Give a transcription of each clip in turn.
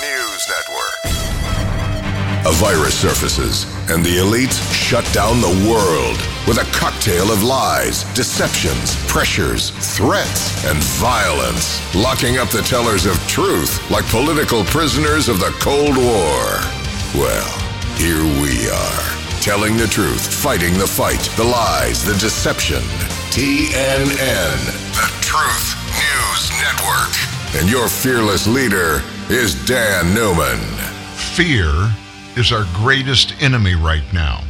News Network. A virus surfaces, and the elites shut down the world with a cocktail of lies, deceptions, pressures, threats, and violence, locking up the tellers of truth like political prisoners of the Cold War. Well, here we are, telling the truth, fighting the fight, the lies, the deception. TNN, the Truth News Network. And your fearless leader is Dan Newman. Fear is our greatest enemy right now.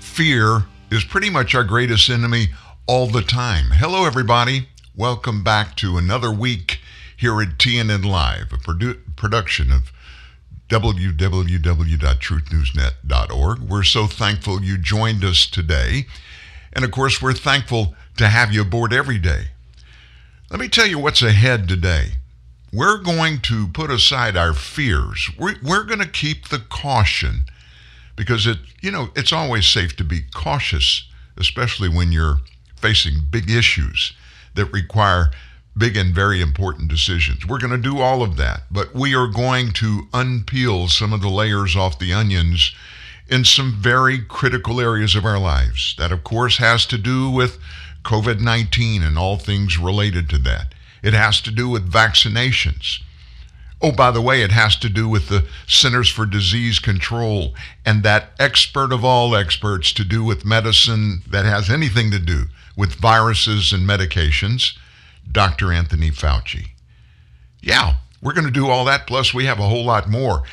Fear is pretty much our greatest enemy all the time. Hello, everybody. Welcome back to another week here at TNN Live, a produ- production of www.truthnewsnet.org. We're so thankful you joined us today. And of course, we're thankful to have you aboard every day. Let me tell you what's ahead today. We're going to put aside our fears. We're, we're going to keep the caution because it, you know, it's always safe to be cautious, especially when you're facing big issues that require big and very important decisions. We're going to do all of that, but we are going to unpeel some of the layers off the onions in some very critical areas of our lives. That, of course, has to do with COVID 19 and all things related to that. It has to do with vaccinations. Oh, by the way, it has to do with the Centers for Disease Control and that expert of all experts to do with medicine that has anything to do with viruses and medications, Dr. Anthony Fauci. Yeah, we're going to do all that, plus we have a whole lot more.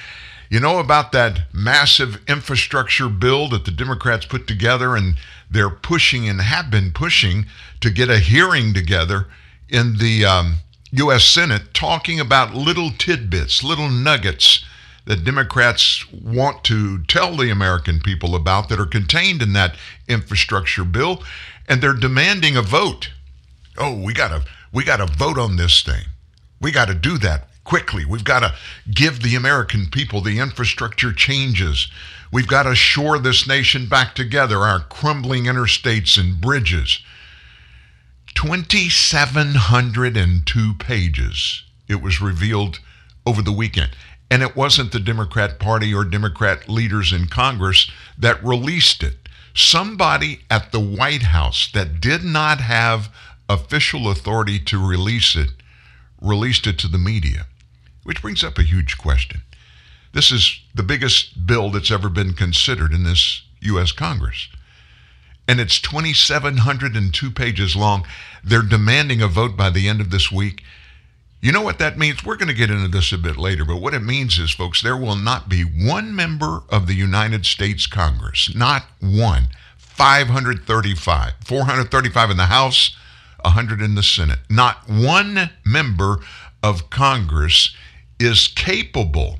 You know about that massive infrastructure bill that the Democrats put together and they're pushing and have been pushing to get a hearing together in the um, U.S. Senate talking about little tidbits, little nuggets that Democrats want to tell the American people about that are contained in that infrastructure bill, and they're demanding a vote. Oh, we gotta we gotta vote on this thing. We got to do that quickly. We've got to give the American people the infrastructure changes. We've got to shore this nation back together, our crumbling interstates and bridges. 2,702 pages, it was revealed over the weekend. And it wasn't the Democrat Party or Democrat leaders in Congress that released it. Somebody at the White House that did not have official authority to release it released it to the media, which brings up a huge question. This is the biggest bill that's ever been considered in this U.S. Congress and it's 2,702 pages long. They're demanding a vote by the end of this week. You know what that means? We're going to get into this a bit later, but what it means is, folks, there will not be one member of the United States Congress, not one, 535, 435 in the House, 100 in the Senate. Not one member of Congress is capable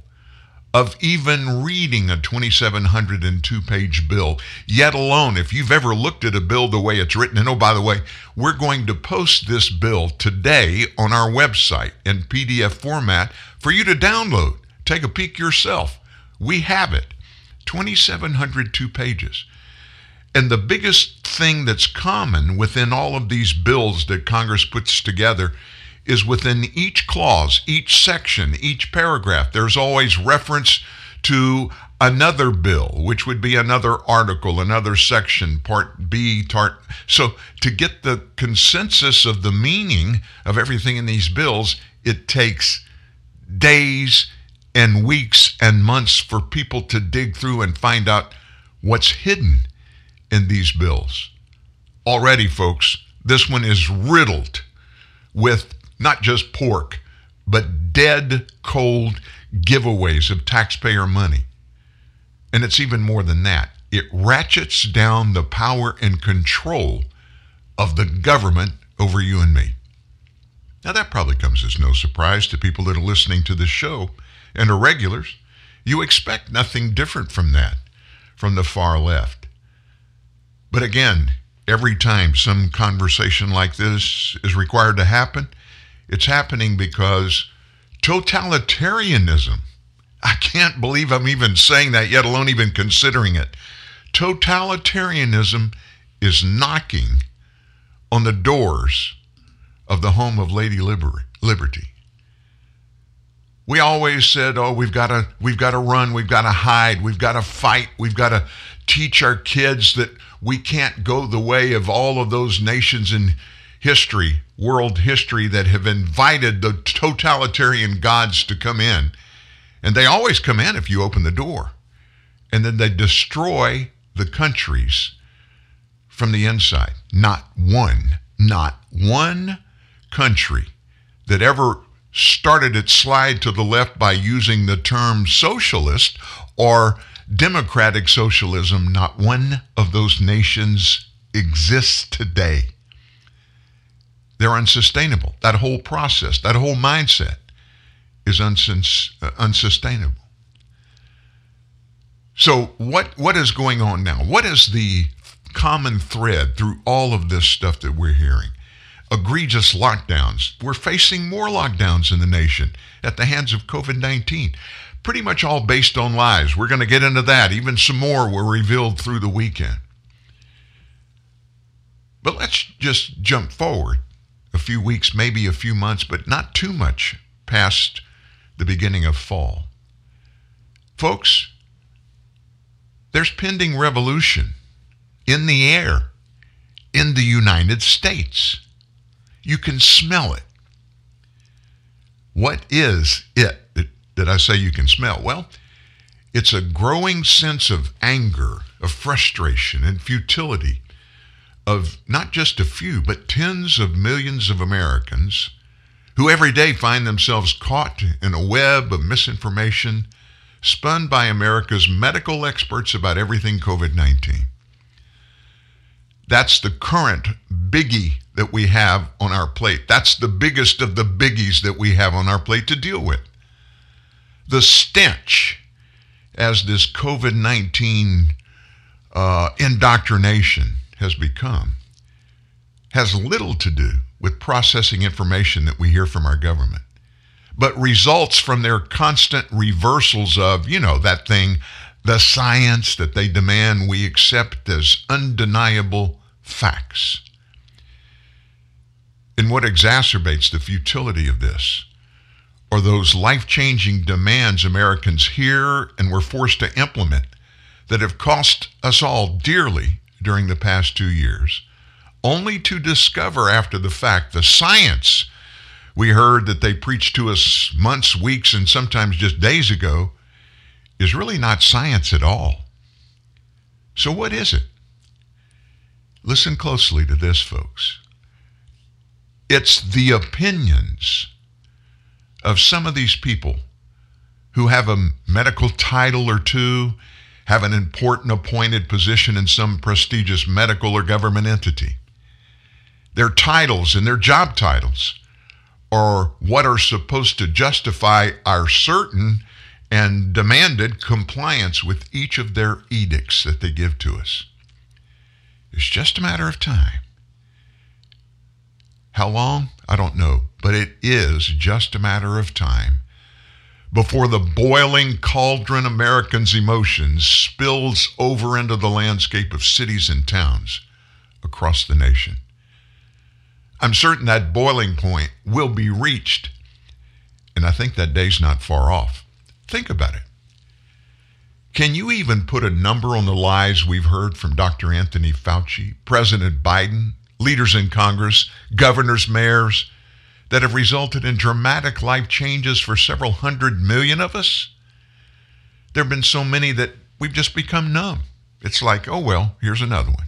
of even reading a 2,702 page bill, yet alone, if you've ever looked at a bill the way it's written, and oh, by the way, we're going to post this bill today on our website in PDF format for you to download. Take a peek yourself. We have it 2,702 pages. And the biggest thing that's common within all of these bills that Congress puts together is within each clause, each section, each paragraph. There's always reference to another bill, which would be another article, another section, part B, part. So to get the consensus of the meaning of everything in these bills, it takes days and weeks and months for people to dig through and find out what's hidden in these bills. Already, folks, this one is riddled with not just pork, but dead, cold giveaways of taxpayer money. And it's even more than that. It ratchets down the power and control of the government over you and me. Now, that probably comes as no surprise to people that are listening to this show and are regulars. You expect nothing different from that, from the far left. But again, every time some conversation like this is required to happen, it's happening because totalitarianism, I can't believe I'm even saying that, yet alone even considering it. Totalitarianism is knocking on the doors of the home of Lady Liberty. We always said, "Oh, we've got to we've got to run, we've got to hide, we've got to fight, we've got to teach our kids that we can't go the way of all of those nations in history, world history that have invited the totalitarian gods to come in. And they always come in if you open the door. And then they destroy the countries from the inside. Not one, not one country that ever started its slide to the left by using the term socialist or democratic socialism, not one of those nations exists today. They're unsustainable. That whole process, that whole mindset is unsins- uh, unsustainable. So, what, what is going on now? What is the common thread through all of this stuff that we're hearing? Egregious lockdowns. We're facing more lockdowns in the nation at the hands of COVID 19 pretty much all based on lies. We're going to get into that. Even some more were revealed through the weekend. But let's just jump forward a few weeks, maybe a few months, but not too much past the beginning of fall. Folks, there's pending revolution in the air in the United States. You can smell it. What is it that that I say you can smell? Well, it's a growing sense of anger, of frustration, and futility of not just a few, but tens of millions of Americans who every day find themselves caught in a web of misinformation spun by America's medical experts about everything COVID 19. That's the current biggie that we have on our plate. That's the biggest of the biggies that we have on our plate to deal with the stench as this COVID 19 uh, indoctrination has become has little to do with processing information that we hear from our government, but results from their constant reversals of, you know, that thing, the science that they demand we accept as undeniable facts. And what exacerbates the futility of this are those life changing demands Americans hear and were forced to implement that have cost us all dearly during the past two years, only to discover after the fact the science we heard that they preached to us months, weeks, and sometimes just days ago is really not science at all. So, what is it? Listen closely to this, folks. It's the opinions of some of these people who have a medical title or two, have an important appointed position in some prestigious medical or government entity. Their titles and their job titles are what are supposed to justify our certain and demanded compliance with each of their edicts that they give to us. It's just a matter of time. How long? I don't know but it is just a matter of time before the boiling cauldron Americans' emotions spills over into the landscape of cities and towns across the nation. I'm certain that boiling point will be reached, and I think that day's not far off. Think about it. Can you even put a number on the lies we've heard from Dr. Anthony Fauci, President Biden, leaders in Congress, governors, mayors, that have resulted in dramatic life changes for several hundred million of us. There have been so many that we've just become numb. It's like, oh, well, here's another one.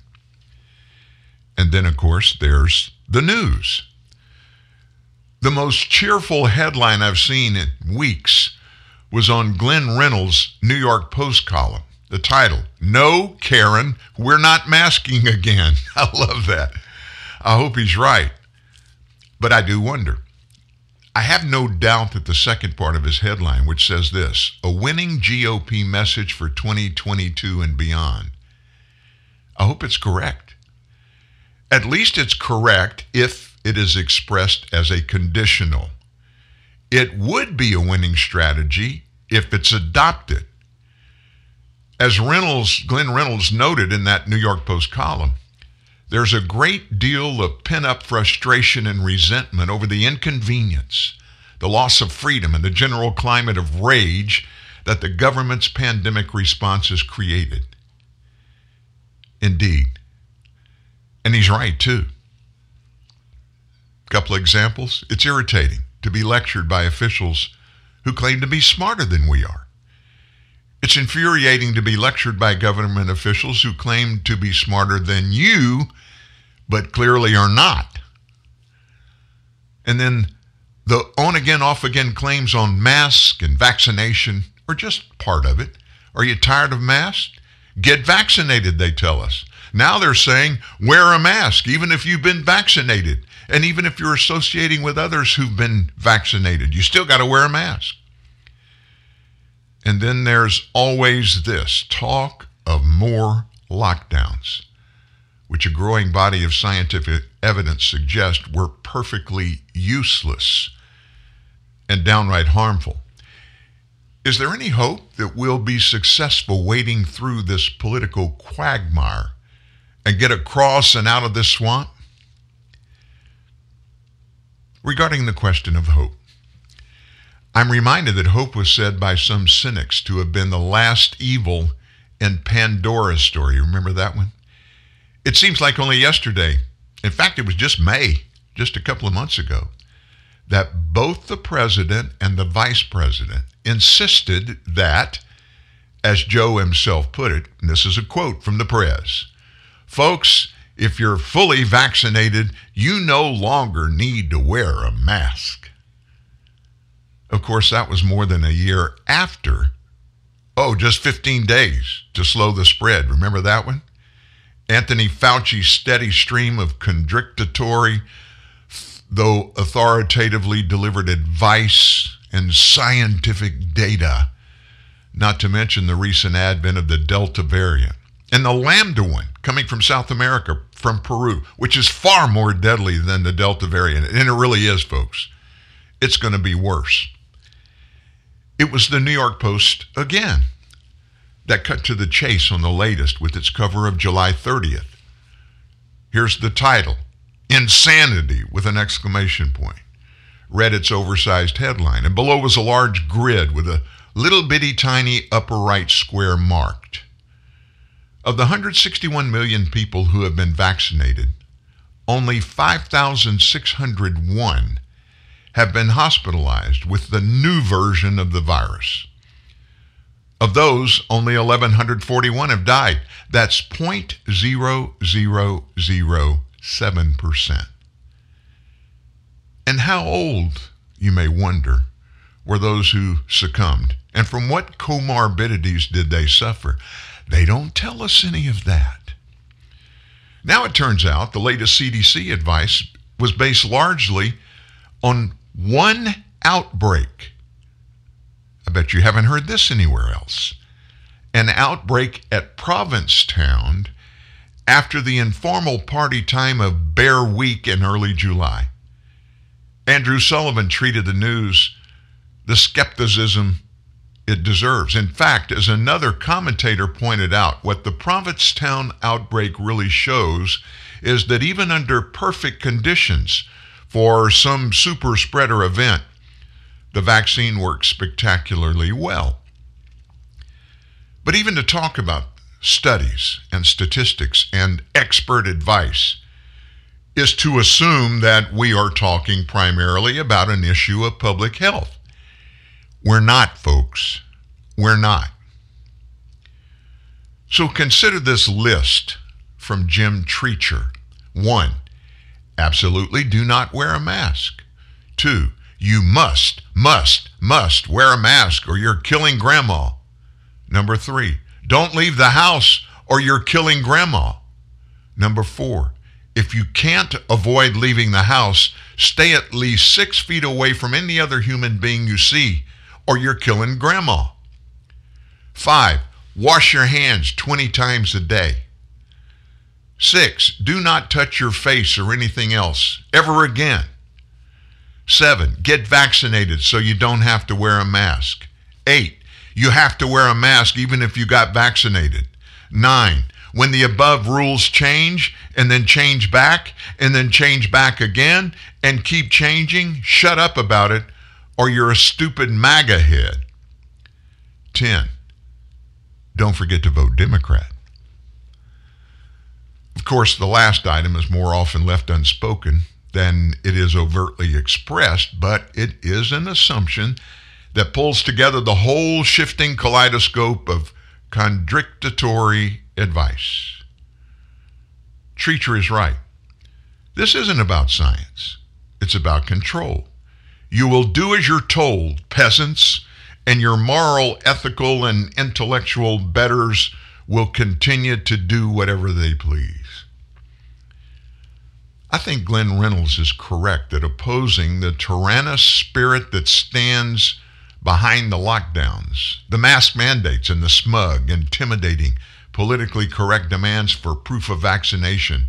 And then, of course, there's the news. The most cheerful headline I've seen in weeks was on Glenn Reynolds' New York Post column. The title, No, Karen, We're Not Masking Again. I love that. I hope he's right. But I do wonder. I have no doubt that the second part of his headline, which says this a winning GOP message for 2022 and beyond, I hope it's correct. At least it's correct if it is expressed as a conditional. It would be a winning strategy if it's adopted. As Reynolds, Glenn Reynolds noted in that New York Post column, there's a great deal of pent up frustration and resentment over the inconvenience, the loss of freedom, and the general climate of rage that the government's pandemic response has created. Indeed. And he's right, too. Couple examples. It's irritating to be lectured by officials who claim to be smarter than we are. It's infuriating to be lectured by government officials who claim to be smarter than you, but clearly are not. And then the on again, off again claims on mask and vaccination are just part of it. Are you tired of masks? Get vaccinated, they tell us. Now they're saying wear a mask, even if you've been vaccinated. And even if you're associating with others who've been vaccinated, you still got to wear a mask. And then there's always this talk of more lockdowns, which a growing body of scientific evidence suggests were perfectly useless and downright harmful. Is there any hope that we'll be successful wading through this political quagmire and get across and out of this swamp? Regarding the question of hope, I'm reminded that hope was said by some cynics to have been the last evil in Pandora's story. Remember that one? It seems like only yesterday, in fact, it was just May, just a couple of months ago, that both the president and the vice president insisted that, as Joe himself put it, and this is a quote from the press folks, if you're fully vaccinated, you no longer need to wear a mask. Of course, that was more than a year after. Oh, just 15 days to slow the spread. Remember that one? Anthony Fauci's steady stream of contradictory, though authoritatively delivered advice and scientific data, not to mention the recent advent of the Delta variant. And the Lambda one coming from South America, from Peru, which is far more deadly than the Delta variant. And it really is, folks. It's going to be worse. It was the New York Post again that cut to the chase on the latest with its cover of July 30th. Here's the title Insanity with an exclamation point. Read its oversized headline, and below was a large grid with a little bitty tiny upper right square marked. Of the 161 million people who have been vaccinated, only 5,601 have been hospitalized with the new version of the virus. Of those, only 1,141 have died. That's 0.0007%. And how old, you may wonder, were those who succumbed? And from what comorbidities did they suffer? They don't tell us any of that. Now it turns out the latest CDC advice was based largely on one outbreak. Bet you haven't heard this anywhere else. An outbreak at Provincetown after the informal party time of Bear Week in early July. Andrew Sullivan treated the news the skepticism it deserves. In fact, as another commentator pointed out, what the Provincetown outbreak really shows is that even under perfect conditions for some super spreader event, the vaccine works spectacularly well. But even to talk about studies and statistics and expert advice is to assume that we are talking primarily about an issue of public health. We're not, folks. We're not. So consider this list from Jim Treacher. One, absolutely do not wear a mask. Two, you must, must, must wear a mask or you're killing grandma. Number three, don't leave the house or you're killing grandma. Number four, if you can't avoid leaving the house, stay at least six feet away from any other human being you see or you're killing grandma. Five, wash your hands 20 times a day. Six, do not touch your face or anything else ever again. Seven, get vaccinated so you don't have to wear a mask. Eight, you have to wear a mask even if you got vaccinated. Nine, when the above rules change and then change back and then change back again and keep changing, shut up about it or you're a stupid MAGA head. 10. Don't forget to vote Democrat. Of course, the last item is more often left unspoken than it is overtly expressed, but it is an assumption that pulls together the whole shifting kaleidoscope of contradictory advice. Treacher is right. This isn't about science, it's about control. You will do as you're told, peasants, and your moral, ethical, and intellectual betters will continue to do whatever they please. I think Glenn Reynolds is correct that opposing the tyrannous spirit that stands behind the lockdowns, the mask mandates, and the smug, intimidating, politically correct demands for proof of vaccination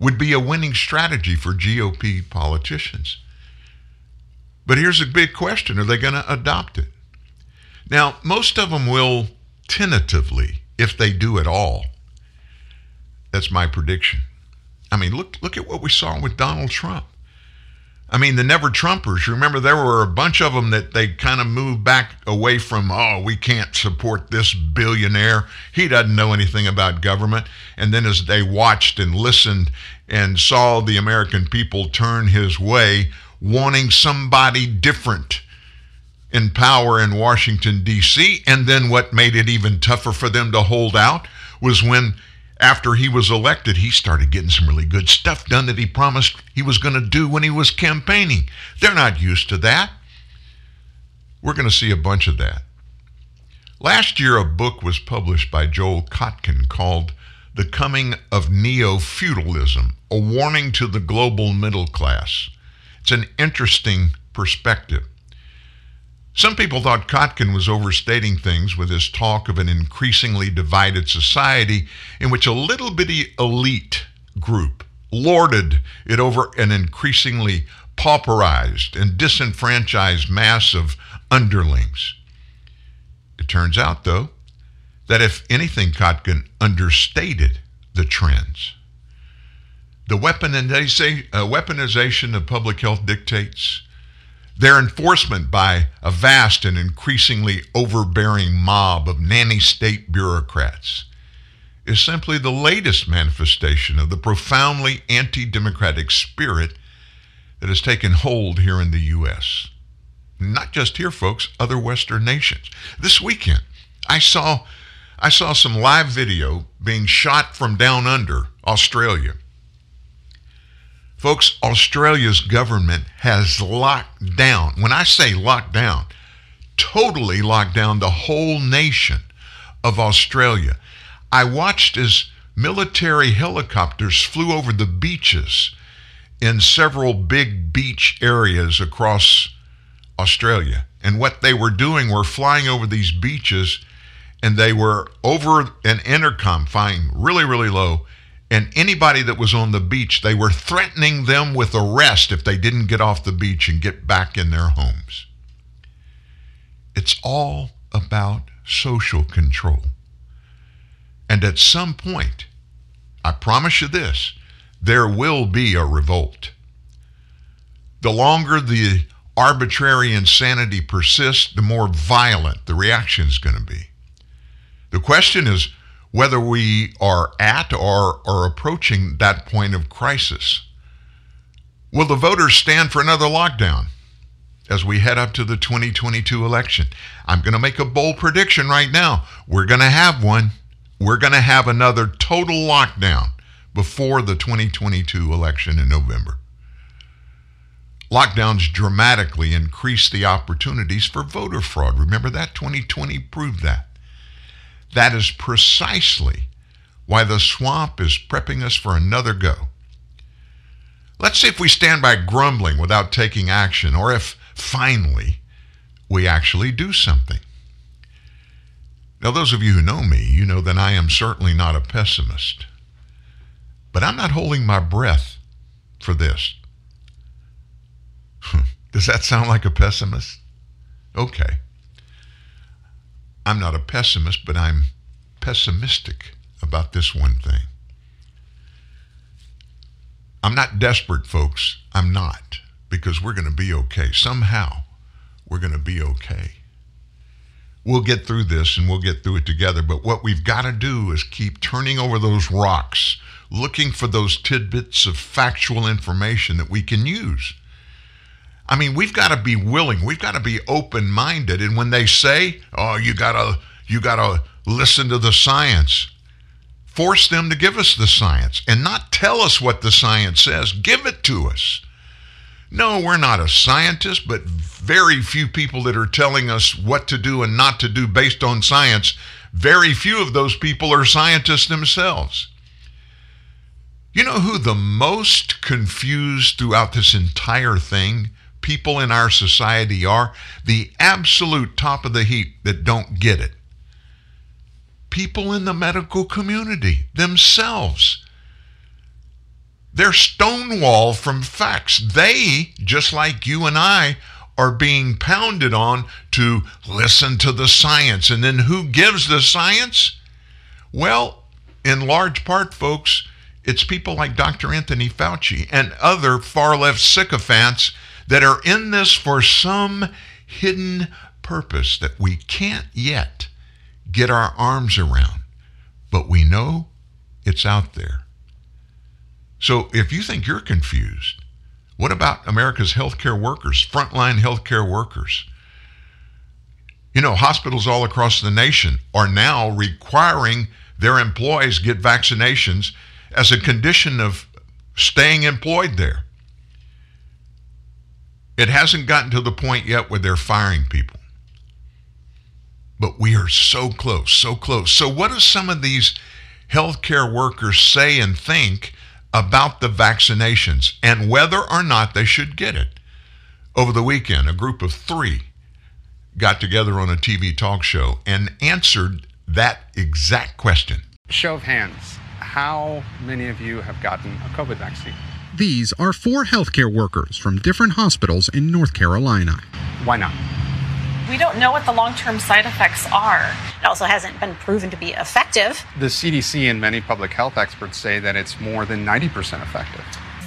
would be a winning strategy for GOP politicians. But here's a big question are they going to adopt it? Now, most of them will tentatively, if they do at all. That's my prediction. I mean, look, look at what we saw with Donald Trump. I mean, the never Trumpers, remember there were a bunch of them that they kind of moved back away from, oh, we can't support this billionaire. He doesn't know anything about government. And then as they watched and listened and saw the American people turn his way, wanting somebody different in power in Washington, D.C. And then what made it even tougher for them to hold out was when after he was elected, he started getting some really good stuff done that he promised he was going to do when he was campaigning. They're not used to that. We're going to see a bunch of that. Last year, a book was published by Joel Kotkin called The Coming of Neo Feudalism A Warning to the Global Middle Class. It's an interesting perspective. Some people thought Kotkin was overstating things with his talk of an increasingly divided society in which a little bitty elite group lorded it over an increasingly pauperized and disenfranchised mass of underlings. It turns out, though, that if anything, Kotkin understated the trends. The uh, weaponization of public health dictates, their enforcement by a vast and increasingly overbearing mob of nanny state bureaucrats is simply the latest manifestation of the profoundly anti democratic spirit that has taken hold here in the U.S. Not just here, folks, other Western nations. This weekend, I saw, I saw some live video being shot from down under Australia Folks, Australia's government has locked down. When I say locked down, totally locked down the whole nation of Australia. I watched as military helicopters flew over the beaches in several big beach areas across Australia. And what they were doing were flying over these beaches and they were over an intercom, flying really, really low, and anybody that was on the beach, they were threatening them with arrest if they didn't get off the beach and get back in their homes. It's all about social control. And at some point, I promise you this, there will be a revolt. The longer the arbitrary insanity persists, the more violent the reaction is going to be. The question is, whether we are at or are approaching that point of crisis. Will the voters stand for another lockdown as we head up to the 2022 election? I'm going to make a bold prediction right now. We're going to have one. We're going to have another total lockdown before the 2022 election in November. Lockdowns dramatically increase the opportunities for voter fraud. Remember that? 2020 proved that. That is precisely why the swamp is prepping us for another go. Let's see if we stand by grumbling without taking action, or if finally we actually do something. Now, those of you who know me, you know that I am certainly not a pessimist. But I'm not holding my breath for this. Does that sound like a pessimist? Okay. I'm not a pessimist, but I'm pessimistic about this one thing. I'm not desperate, folks. I'm not, because we're going to be okay. Somehow, we're going to be okay. We'll get through this and we'll get through it together. But what we've got to do is keep turning over those rocks, looking for those tidbits of factual information that we can use. I mean, we've got to be willing. We've got to be open-minded. And when they say, "Oh, you got to you got to listen to the science." Force them to give us the science and not tell us what the science says. Give it to us. No, we're not a scientist, but very few people that are telling us what to do and not to do based on science, very few of those people are scientists themselves. You know who the most confused throughout this entire thing people in our society are? The absolute top of the heap that don't get it. People in the medical community themselves. They're stonewall from facts. They, just like you and I, are being pounded on to listen to the science. And then who gives the science? Well, in large part, folks, it's people like Dr. Anthony Fauci and other far left sycophants that are in this for some hidden purpose that we can't yet get our arms around. But we know it's out there. So if you think you're confused, what about America's healthcare workers, frontline healthcare workers? You know, hospitals all across the nation are now requiring their employees get vaccinations as a condition of staying employed there. It hasn't gotten to the point yet where they're firing people. But we are so close, so close. So, what do some of these healthcare workers say and think about the vaccinations and whether or not they should get it. Over the weekend, a group of three got together on a TV talk show and answered that exact question. Show of hands, how many of you have gotten a COVID vaccine? These are four healthcare workers from different hospitals in North Carolina. Why not? We don't know what the long term side effects are. It also hasn't been proven to be effective. The CDC and many public health experts say that it's more than 90% effective.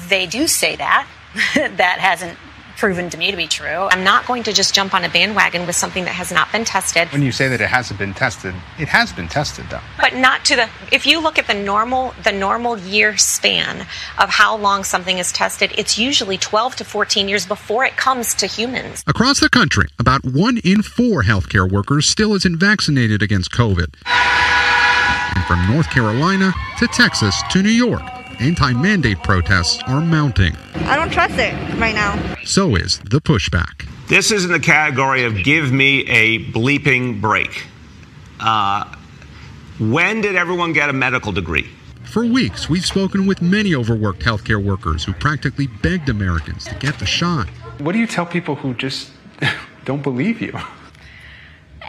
They do say that. that hasn't proven to me to be true. I'm not going to just jump on a bandwagon with something that has not been tested. When you say that it hasn't been tested, it has been tested though. But not to the if you look at the normal the normal year span of how long something is tested, it's usually 12 to 14 years before it comes to humans. Across the country, about 1 in 4 healthcare workers still isn't vaccinated against COVID. And from North Carolina to Texas to New York, anti mandate protests are mounting. I don't trust it right now. So is the pushback. This is in the category of give me a bleeping break. Uh, when did everyone get a medical degree? For weeks, we've spoken with many overworked healthcare workers who practically begged Americans to get the shot. What do you tell people who just don't believe you?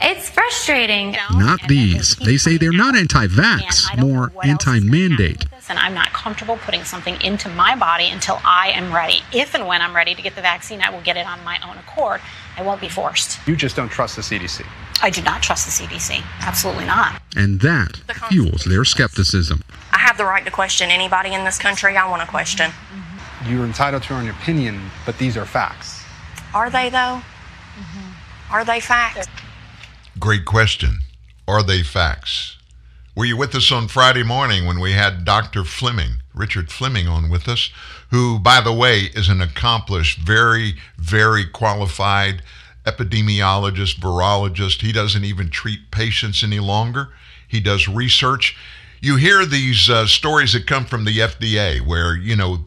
It's frustrating. Not these. They say they're not anti vax, more anti mandate. And I'm not comfortable putting something into my body until I am ready. If and when I'm ready to get the vaccine, I will get it on my own accord. I won't be forced. You just don't trust the CDC. I do not trust the CDC. Absolutely not. And that fuels their skepticism. I have the right to question anybody in this country I want to question. You're entitled to your own opinion, but these are facts. Are they, though? Mm-hmm. Are they facts? Great question. Are they facts? Were you with us on Friday morning when we had Dr. Fleming, Richard Fleming, on with us, who, by the way, is an accomplished, very, very qualified epidemiologist, virologist. He doesn't even treat patients any longer, he does research. You hear these uh, stories that come from the FDA where, you know,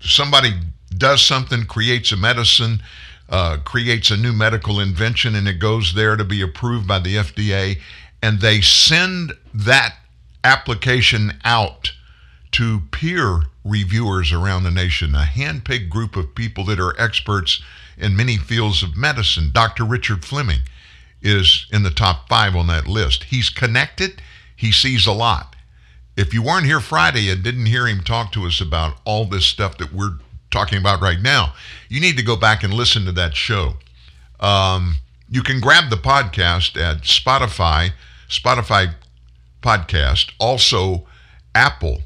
somebody does something, creates a medicine, uh, creates a new medical invention and it goes there to be approved by the FDA, and they send that application out to peer reviewers around the nation, a handpicked group of people that are experts in many fields of medicine. Dr. Richard Fleming is in the top five on that list. He's connected, he sees a lot. If you weren't here Friday and didn't hear him talk to us about all this stuff that we're talking about right now, you need to go back and listen to that show. Um, you can grab the podcast at Spotify, Spotify podcast, also Apple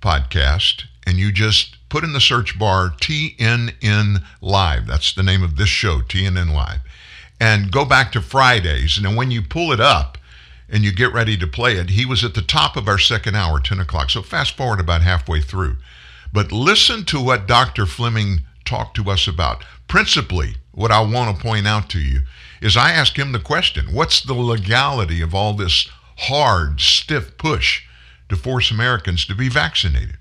podcast, and you just put in the search bar TNN Live. That's the name of this show, TNN Live. And go back to Fridays. And when you pull it up and you get ready to play it, he was at the top of our second hour, 10 o'clock. So fast forward about halfway through. But listen to what Dr. Fleming talked to us about. Principally, what I want to point out to you is I ask him the question what's the legality of all this hard, stiff push to force Americans to be vaccinated?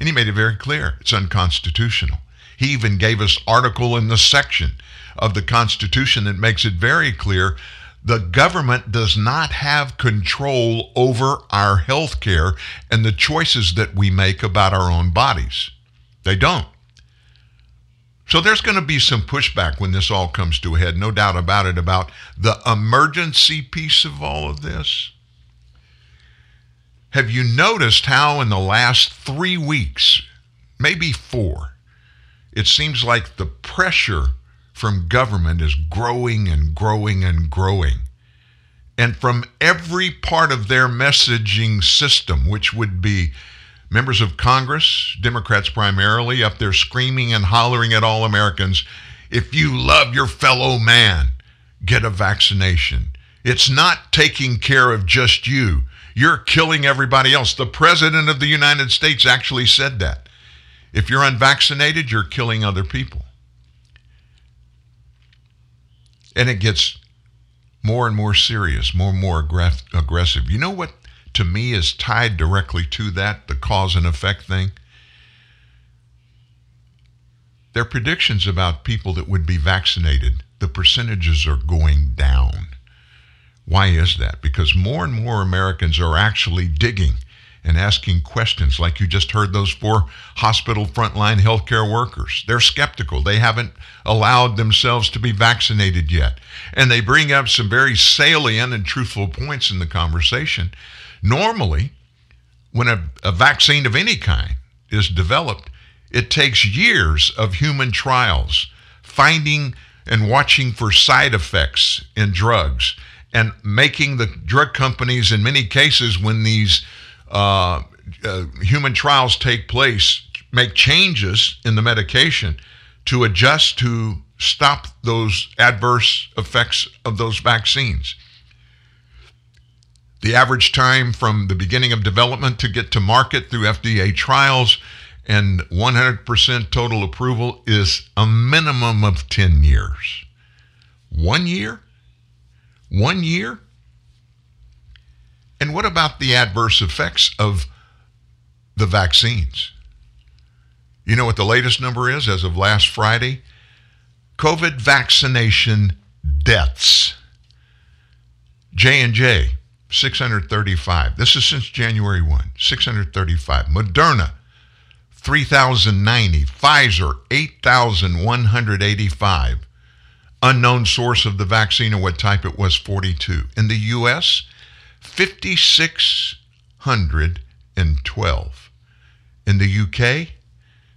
And he made it very clear it's unconstitutional. He even gave us article in the section of the Constitution that makes it very clear the government does not have control over our health care and the choices that we make about our own bodies. They don't. So there's going to be some pushback when this all comes to a head, no doubt about it, about the emergency piece of all of this. Have you noticed how in the last three weeks, maybe four, it seems like the pressure from government is growing and growing and growing? And from every part of their messaging system, which would be members of Congress, Democrats primarily, up there screaming and hollering at all Americans if you love your fellow man, get a vaccination. It's not taking care of just you. You're killing everybody else. The President of the United States actually said that. If you're unvaccinated, you're killing other people. And it gets more and more serious, more and more aggressive. You know what to me is tied directly to that, the cause and effect thing. Their predictions about people that would be vaccinated, the percentages are going down. Why is that? Because more and more Americans are actually digging and asking questions, like you just heard those four hospital frontline healthcare workers. They're skeptical. They haven't allowed themselves to be vaccinated yet. And they bring up some very salient and truthful points in the conversation Normally, when a, a vaccine of any kind is developed, it takes years of human trials, finding and watching for side effects in drugs, and making the drug companies, in many cases, when these uh, uh, human trials take place, make changes in the medication to adjust to stop those adverse effects of those vaccines. The average time from the beginning of development to get to market through FDA trials and 100% total approval is a minimum of 10 years. One year? One year? And what about the adverse effects of the vaccines? You know what the latest number is as of last Friday? COVID vaccination deaths. J&J 635. This is since January 1. 635. Moderna, 3,090. Pfizer, 8,185. Unknown source of the vaccine or what type it was, 42. In the U.S., 5,612. In the U.K.,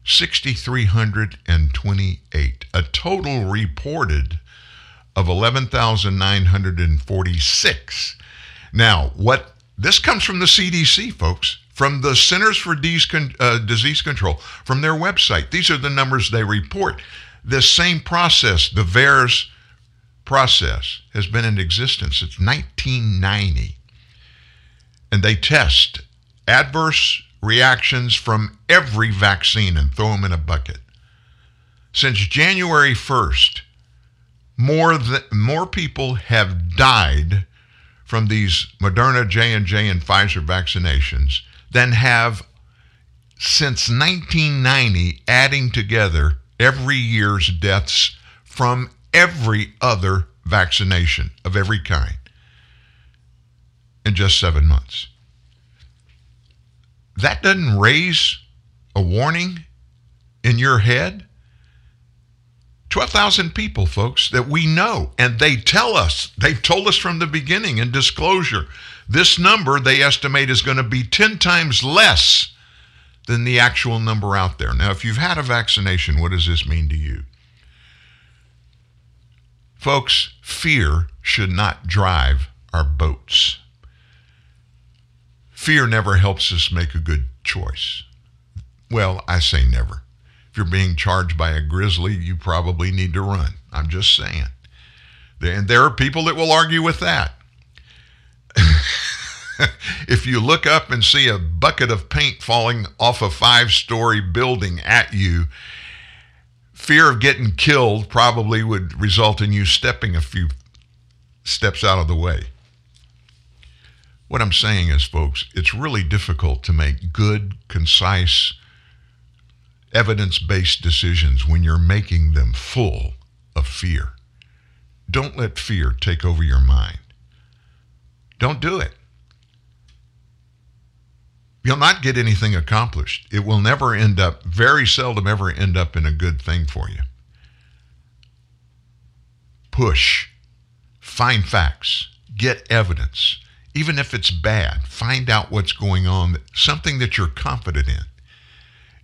6,328. A total reported of 11,946 now, what this comes from the CDC, folks, from the Centers for uh, Disease Control, from their website. These are the numbers they report. This same process, the VAERS process, has been in existence since 1990. And they test adverse reactions from every vaccine and throw them in a bucket. Since January 1st, more, th- more people have died from these Moderna, J&J, and Pfizer vaccinations than have since 1990 adding together every year's deaths from every other vaccination of every kind in just seven months. That doesn't raise a warning in your head 12,000 people, folks, that we know, and they tell us, they've told us from the beginning in disclosure, this number they estimate is going to be 10 times less than the actual number out there. Now, if you've had a vaccination, what does this mean to you? Folks, fear should not drive our boats. Fear never helps us make a good choice. Well, I say never. If you're being charged by a grizzly, you probably need to run. I'm just saying. And there are people that will argue with that. if you look up and see a bucket of paint falling off a five story building at you, fear of getting killed probably would result in you stepping a few steps out of the way. What I'm saying is, folks, it's really difficult to make good, concise, evidence based decisions when you're making them full of fear. Don't let fear take over your mind. Don't do it. You'll not get anything accomplished. It will never end up, very seldom ever end up in a good thing for you. Push. Find facts. Get evidence. Even if it's bad, find out what's going on, something that you're confident in.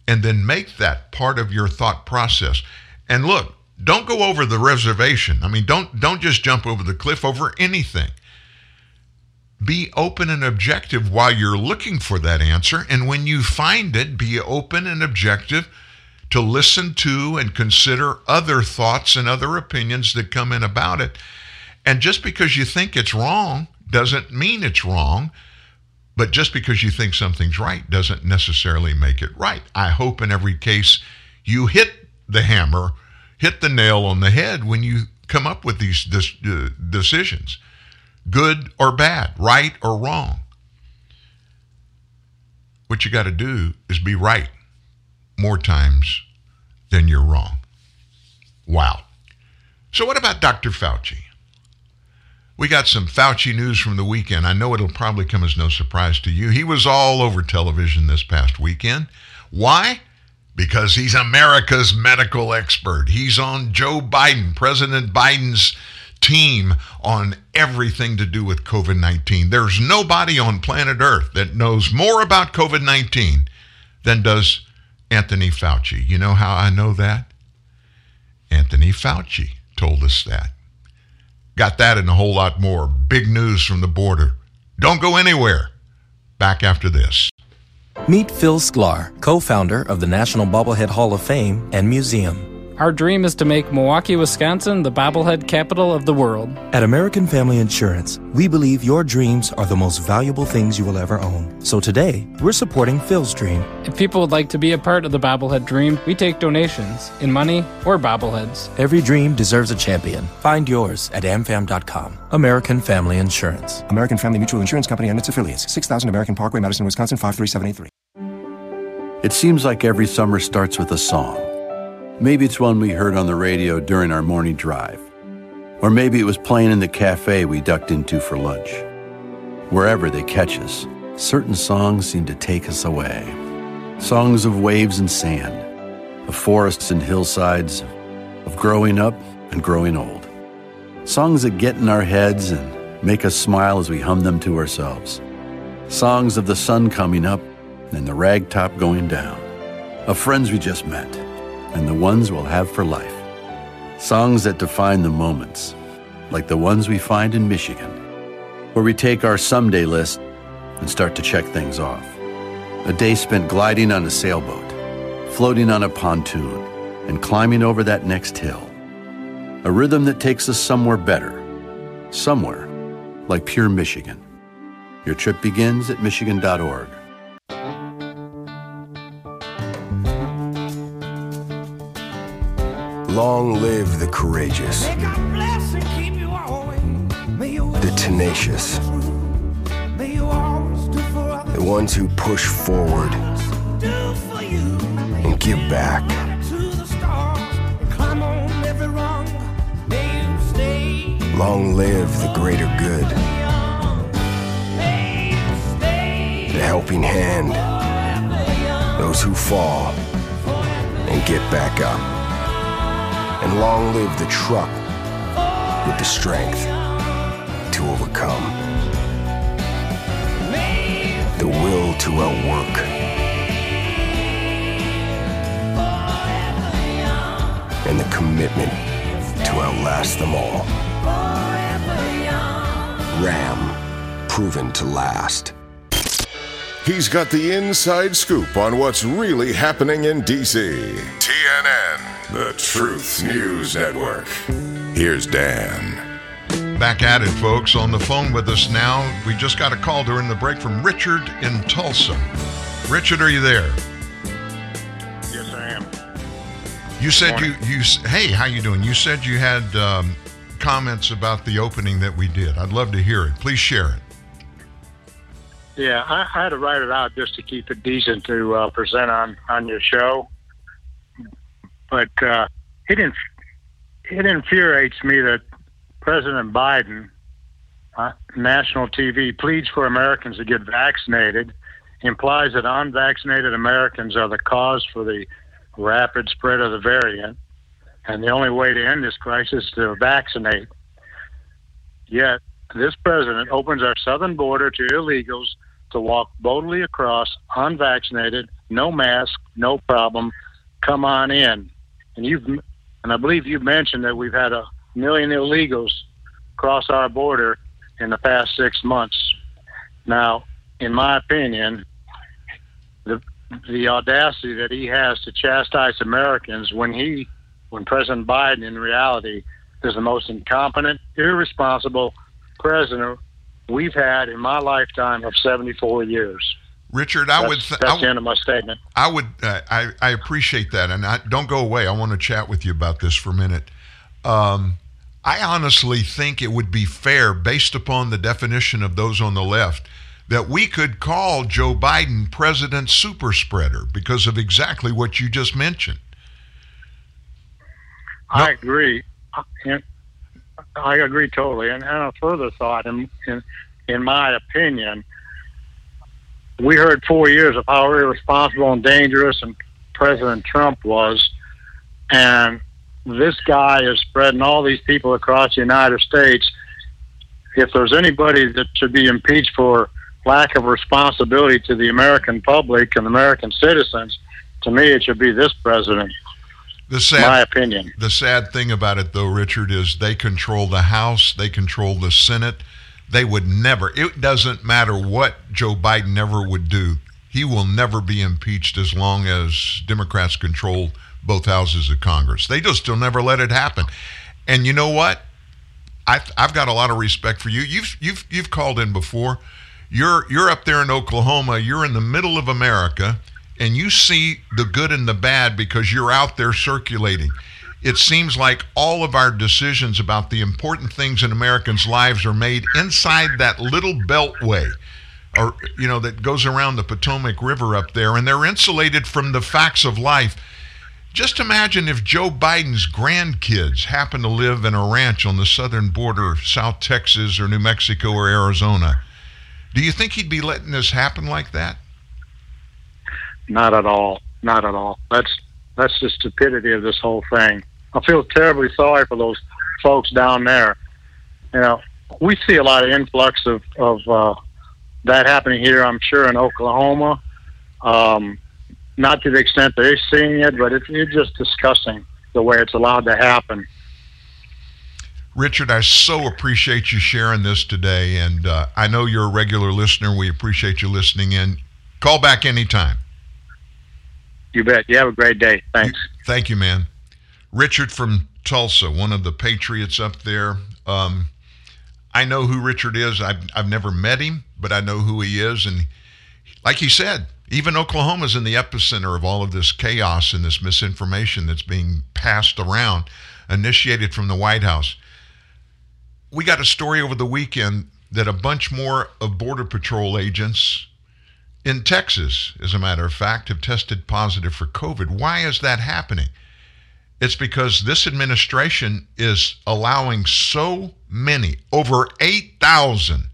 And then make that part of your thought process. And look, don't go over the reservation. I mean, don't don't just jump over the cliff over anything. Be open and objective while you're looking for that answer. And when you find it, be open and objective to listen to and consider other thoughts and other opinions that come in about it. And just because you think it's wrong doesn't mean it's wrong. But just because you think something's right doesn't necessarily make it right. I hope in every case you hit the hammer, hit the nail on the head when you come up with these this, uh, decisions good or bad, right or wrong. What you got to do is be right more times than you're wrong. Wow. So, what about Dr. Fauci? We got some Fauci news from the weekend. I know it'll probably come as no surprise to you. He was all over television this past weekend. Why? Because he's America's medical expert. He's on Joe Biden, President Biden's team on everything to do with COVID 19. There's nobody on planet Earth that knows more about COVID 19 than does Anthony Fauci. You know how I know that? Anthony Fauci told us that. Got that and a whole lot more. Big news from the border. Don't go anywhere. Back after this. Meet Phil Sklar, co founder of the National Bobblehead Hall of Fame and Museum. Our dream is to make Milwaukee, Wisconsin the bobblehead capital of the world. At American Family Insurance, we believe your dreams are the most valuable things you will ever own. So today, we're supporting Phil's dream. If people would like to be a part of the bobblehead dream, we take donations in money or bobbleheads. Every dream deserves a champion. Find yours at amfam.com. American Family Insurance. American Family Mutual Insurance Company and its affiliates. 6000 American Parkway, Madison, Wisconsin 53783. It seems like every summer starts with a song. Maybe it's one we heard on the radio during our morning drive. Or maybe it was playing in the cafe we ducked into for lunch. Wherever they catch us, certain songs seem to take us away. Songs of waves and sand, of forests and hillsides, of growing up and growing old. Songs that get in our heads and make us smile as we hum them to ourselves. Songs of the sun coming up and the ragtop going down. Of friends we just met and the ones we'll have for life. Songs that define the moments, like the ones we find in Michigan, where we take our someday list and start to check things off. A day spent gliding on a sailboat, floating on a pontoon, and climbing over that next hill. A rhythm that takes us somewhere better, somewhere like pure Michigan. Your trip begins at Michigan.org. Long live the courageous, the tenacious, the ones who push forward and give back. Long live the greater good, the helping hand, those who fall and get back up and long live the truck with the strength to overcome, the will to outwork, and the commitment to outlast them all. Ram, proven to last. He's got the inside scoop on what's really happening in D.C. TNN, the Truth News Network. Here's Dan. Back at it, folks. On the phone with us now, we just got a call during the break from Richard in Tulsa. Richard, are you there? Yes, I am. You said you you hey, how you doing? You said you had um, comments about the opening that we did. I'd love to hear it. Please share it. Yeah, I, I had to write it out just to keep it decent to uh, present on on your show. But uh, it inf- it infuriates me that President Biden, uh, national TV, pleads for Americans to get vaccinated, implies that unvaccinated Americans are the cause for the rapid spread of the variant, and the only way to end this crisis is to vaccinate. Yet, this president opens our southern border to illegals to walk boldly across, unvaccinated, no mask, no problem. Come on in. And you've, and I believe you mentioned that we've had a million illegals cross our border in the past six months. Now, in my opinion, the the audacity that he has to chastise Americans when he, when President Biden, in reality, is the most incompetent, irresponsible president we've had in my lifetime of 74 years. Richard, I that's, would. Th- that's I, the end of my statement. I would. Uh, I I appreciate that, and I, don't go away. I want to chat with you about this for a minute. Um, I honestly think it would be fair, based upon the definition of those on the left, that we could call Joe Biden President Super Spreader because of exactly what you just mentioned. I agree. And I agree totally. And, and a further thought, in, in in my opinion, we heard four years of how irresponsible and dangerous and President Trump was, and this guy is spreading all these people across the United States. If there's anybody that should be impeached for lack of responsibility to the American public and American citizens, to me, it should be this president. The sad, my opinion. The sad thing about it, though, Richard, is they control the House, they control the Senate. They would never. It doesn't matter what Joe Biden never would do. He will never be impeached as long as Democrats control both houses of Congress. They just will never let it happen. And you know what? I've, I've got a lot of respect for you. You've you've you've called in before. You're you're up there in Oklahoma. You're in the middle of America, and you see the good and the bad because you're out there circulating. It seems like all of our decisions about the important things in Americans' lives are made inside that little beltway or you know that goes around the Potomac River up there and they're insulated from the facts of life. Just imagine if Joe Biden's grandkids happen to live in a ranch on the southern border of South Texas or New Mexico or Arizona. Do you think he'd be letting this happen like that? Not at all. Not at all. That's that's the stupidity of this whole thing. I feel terribly sorry for those folks down there. You know, we see a lot of influx of of uh, that happening here. I'm sure in Oklahoma, um, not to the extent they're seeing it, but it, it's just disgusting the way it's allowed to happen. Richard, I so appreciate you sharing this today, and uh, I know you're a regular listener. We appreciate you listening in. Call back anytime. You bet. You have a great day. Thanks. Thank you, man. Richard from Tulsa, one of the patriots up there. Um, I know who Richard is. I've, I've never met him, but I know who he is. And like he said, even Oklahoma's in the epicenter of all of this chaos and this misinformation that's being passed around, initiated from the White House. We got a story over the weekend that a bunch more of Border Patrol agents in Texas, as a matter of fact, have tested positive for COVID. Why is that happening? It's because this administration is allowing so many, over 8,000,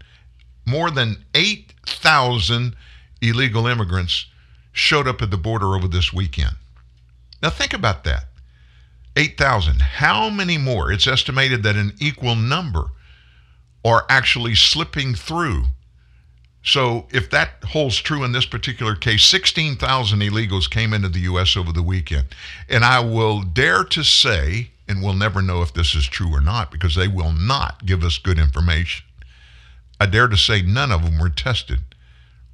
more than 8,000 illegal immigrants showed up at the border over this weekend. Now, think about that 8,000. How many more? It's estimated that an equal number are actually slipping through so, if that holds true in this particular case, 16,000 illegals came into the U.S. over the weekend. And I will dare to say, and we'll never know if this is true or not because they will not give us good information. I dare to say none of them were tested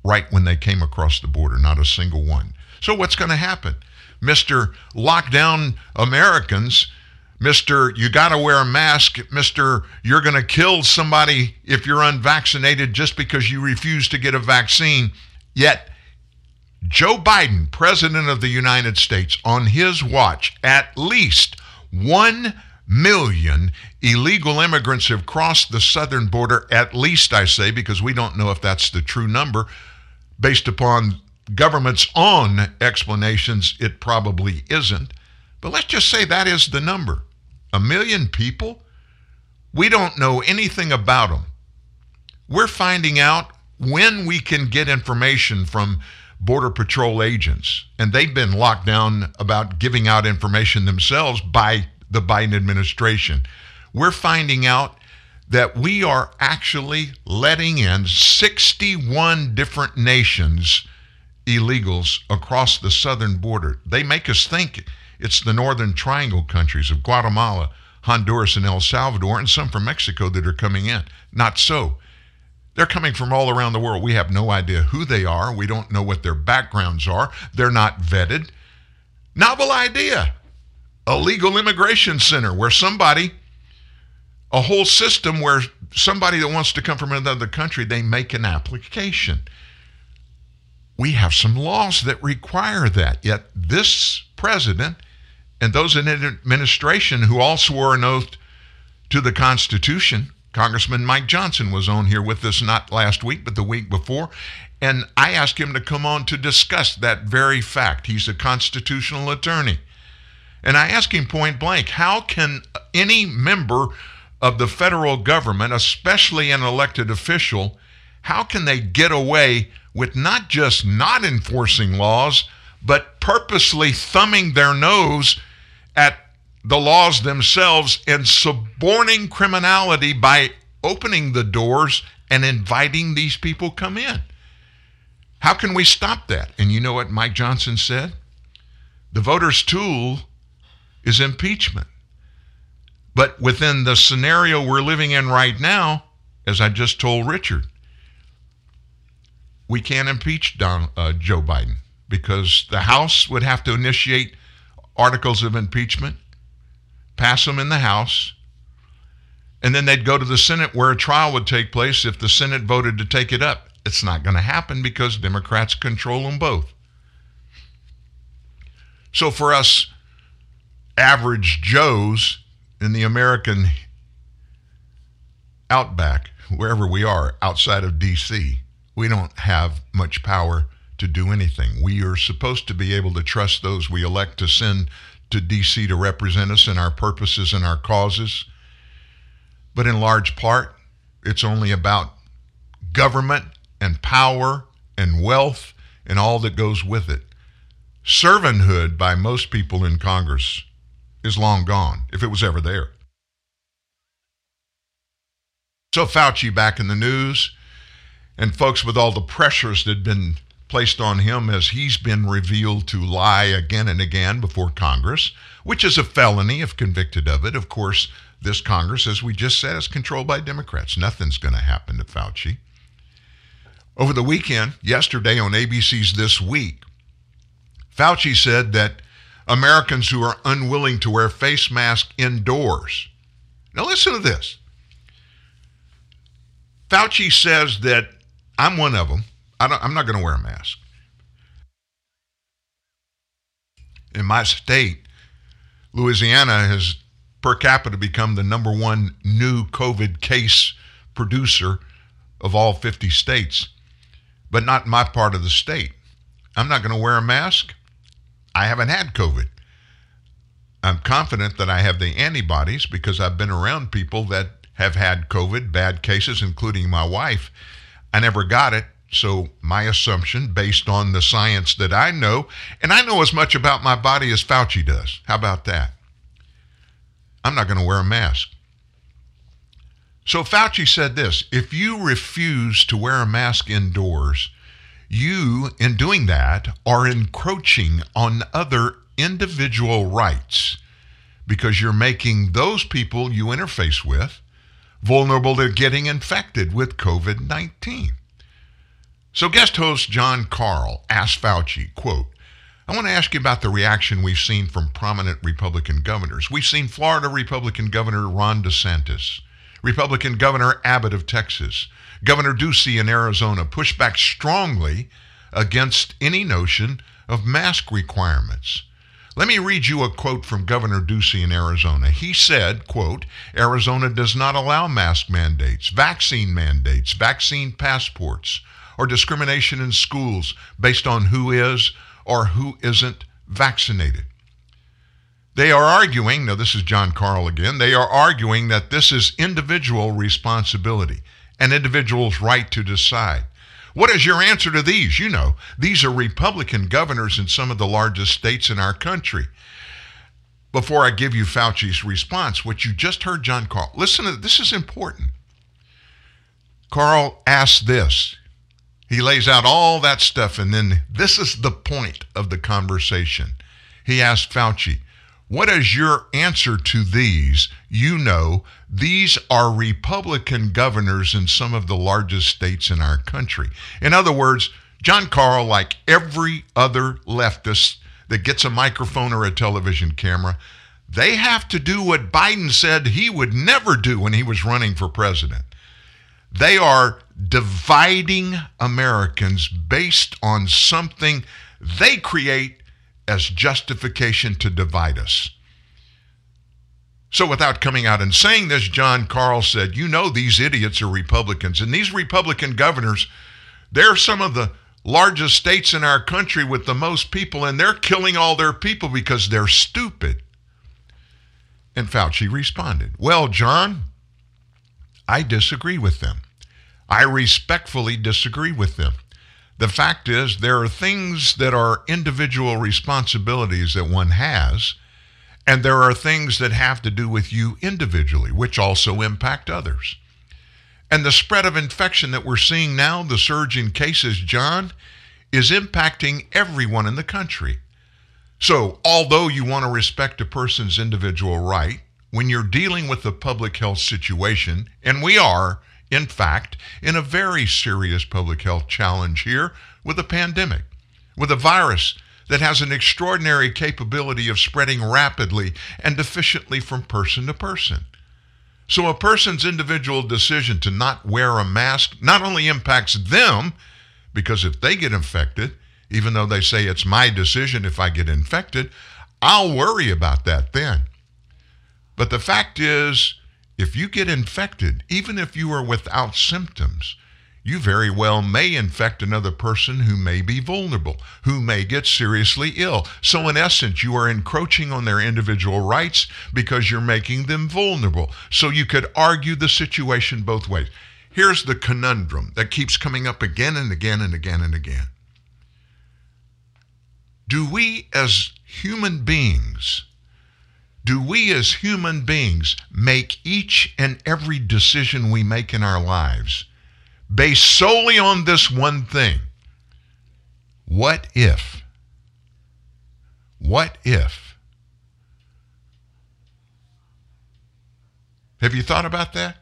right when they came across the border, not a single one. So, what's going to happen? Mr. Lockdown Americans, Mr. You got to wear a mask, Mr. You're going to kill somebody if you're unvaccinated just because you refuse to get a vaccine. Yet, Joe Biden, President of the United States, on his watch, at least 1 million illegal immigrants have crossed the southern border, at least, I say, because we don't know if that's the true number. Based upon government's own explanations, it probably isn't. But let's just say that is the number. A million people? We don't know anything about them. We're finding out when we can get information from Border Patrol agents, and they've been locked down about giving out information themselves by the Biden administration. We're finding out that we are actually letting in 61 different nations illegals across the southern border. They make us think it's the northern triangle countries of Guatemala, Honduras, and El Salvador, and some from Mexico that are coming in. Not so. They're coming from all around the world. We have no idea who they are. We don't know what their backgrounds are. They're not vetted. Novel idea a legal immigration center where somebody, a whole system where somebody that wants to come from another country, they make an application. We have some laws that require that. Yet this president and those in administration who all swore an oath to the Constitution, Congressman Mike Johnson was on here with us not last week, but the week before. And I asked him to come on to discuss that very fact. He's a constitutional attorney. And I asked him point blank how can any member of the federal government, especially an elected official, how can they get away with not just not enforcing laws, but purposely thumbing their nose at the laws themselves and suborning criminality by opening the doors and inviting these people come in? How can we stop that? And you know what Mike Johnson said? The voters' tool is impeachment. But within the scenario we're living in right now, as I just told Richard, we can't impeach Don, uh, Joe Biden because the House would have to initiate articles of impeachment, pass them in the House, and then they'd go to the Senate where a trial would take place if the Senate voted to take it up. It's not going to happen because Democrats control them both. So for us average Joes in the American outback, wherever we are outside of D.C., we don't have much power to do anything. We are supposed to be able to trust those we elect to send to D.C. to represent us in our purposes and our causes. But in large part, it's only about government and power and wealth and all that goes with it. Servanthood by most people in Congress is long gone, if it was ever there. So Fauci back in the news, and folks with all the pressures that had been placed on him as he's been revealed to lie again and again before Congress, which is a felony if convicted of it. Of course, this Congress, as we just said, is controlled by Democrats. Nothing's going to happen to Fauci. Over the weekend, yesterday on ABC's This Week, Fauci said that Americans who are unwilling to wear face masks indoors. Now, listen to this. Fauci says that I'm one of them. I am not going to wear a mask. In my state, Louisiana has per capita become the number one new COVID case producer of all 50 states, but not my part of the state. I'm not going to wear a mask. I haven't had COVID. I'm confident that I have the antibodies because I've been around people that have had COVID, bad cases, including my wife. I never got it. So, my assumption, based on the science that I know, and I know as much about my body as Fauci does. How about that? I'm not going to wear a mask. So, Fauci said this if you refuse to wear a mask indoors, you, in doing that, are encroaching on other individual rights because you're making those people you interface with vulnerable to getting infected with COVID 19. So, guest host John Karl asked Fauci, quote, I want to ask you about the reaction we've seen from prominent Republican governors. We've seen Florida Republican Governor Ron DeSantis, Republican Governor Abbott of Texas, Governor Ducey in Arizona push back strongly against any notion of mask requirements. Let me read you a quote from Governor Ducey in Arizona. He said, quote, Arizona does not allow mask mandates, vaccine mandates, vaccine passports, or discrimination in schools based on who is or who isn't vaccinated. They are arguing, now this is John Karl again, they are arguing that this is individual responsibility, an individual's right to decide. What is your answer to these? You know, these are Republican governors in some of the largest states in our country. Before I give you Fauci's response, what you just heard John Karl, listen to this is important. Karl asked this. He lays out all that stuff, and then this is the point of the conversation. He asked Fauci, What is your answer to these? You know, these are Republican governors in some of the largest states in our country. In other words, John Karl, like every other leftist that gets a microphone or a television camera, they have to do what Biden said he would never do when he was running for president. They are dividing Americans based on something they create as justification to divide us. So, without coming out and saying this, John Karl said, You know, these idiots are Republicans. And these Republican governors, they're some of the largest states in our country with the most people, and they're killing all their people because they're stupid. And Fauci responded, Well, John, I disagree with them. I respectfully disagree with them. The fact is, there are things that are individual responsibilities that one has, and there are things that have to do with you individually, which also impact others. And the spread of infection that we're seeing now, the surge in cases, John, is impacting everyone in the country. So, although you want to respect a person's individual right, when you're dealing with a public health situation, and we are, in fact, in a very serious public health challenge here with a pandemic, with a virus that has an extraordinary capability of spreading rapidly and efficiently from person to person. So, a person's individual decision to not wear a mask not only impacts them, because if they get infected, even though they say it's my decision if I get infected, I'll worry about that then. But the fact is, if you get infected, even if you are without symptoms, you very well may infect another person who may be vulnerable, who may get seriously ill. So, in essence, you are encroaching on their individual rights because you're making them vulnerable. So, you could argue the situation both ways. Here's the conundrum that keeps coming up again and again and again and again. Do we as human beings do we as human beings make each and every decision we make in our lives based solely on this one thing? What if? What if? Have you thought about that?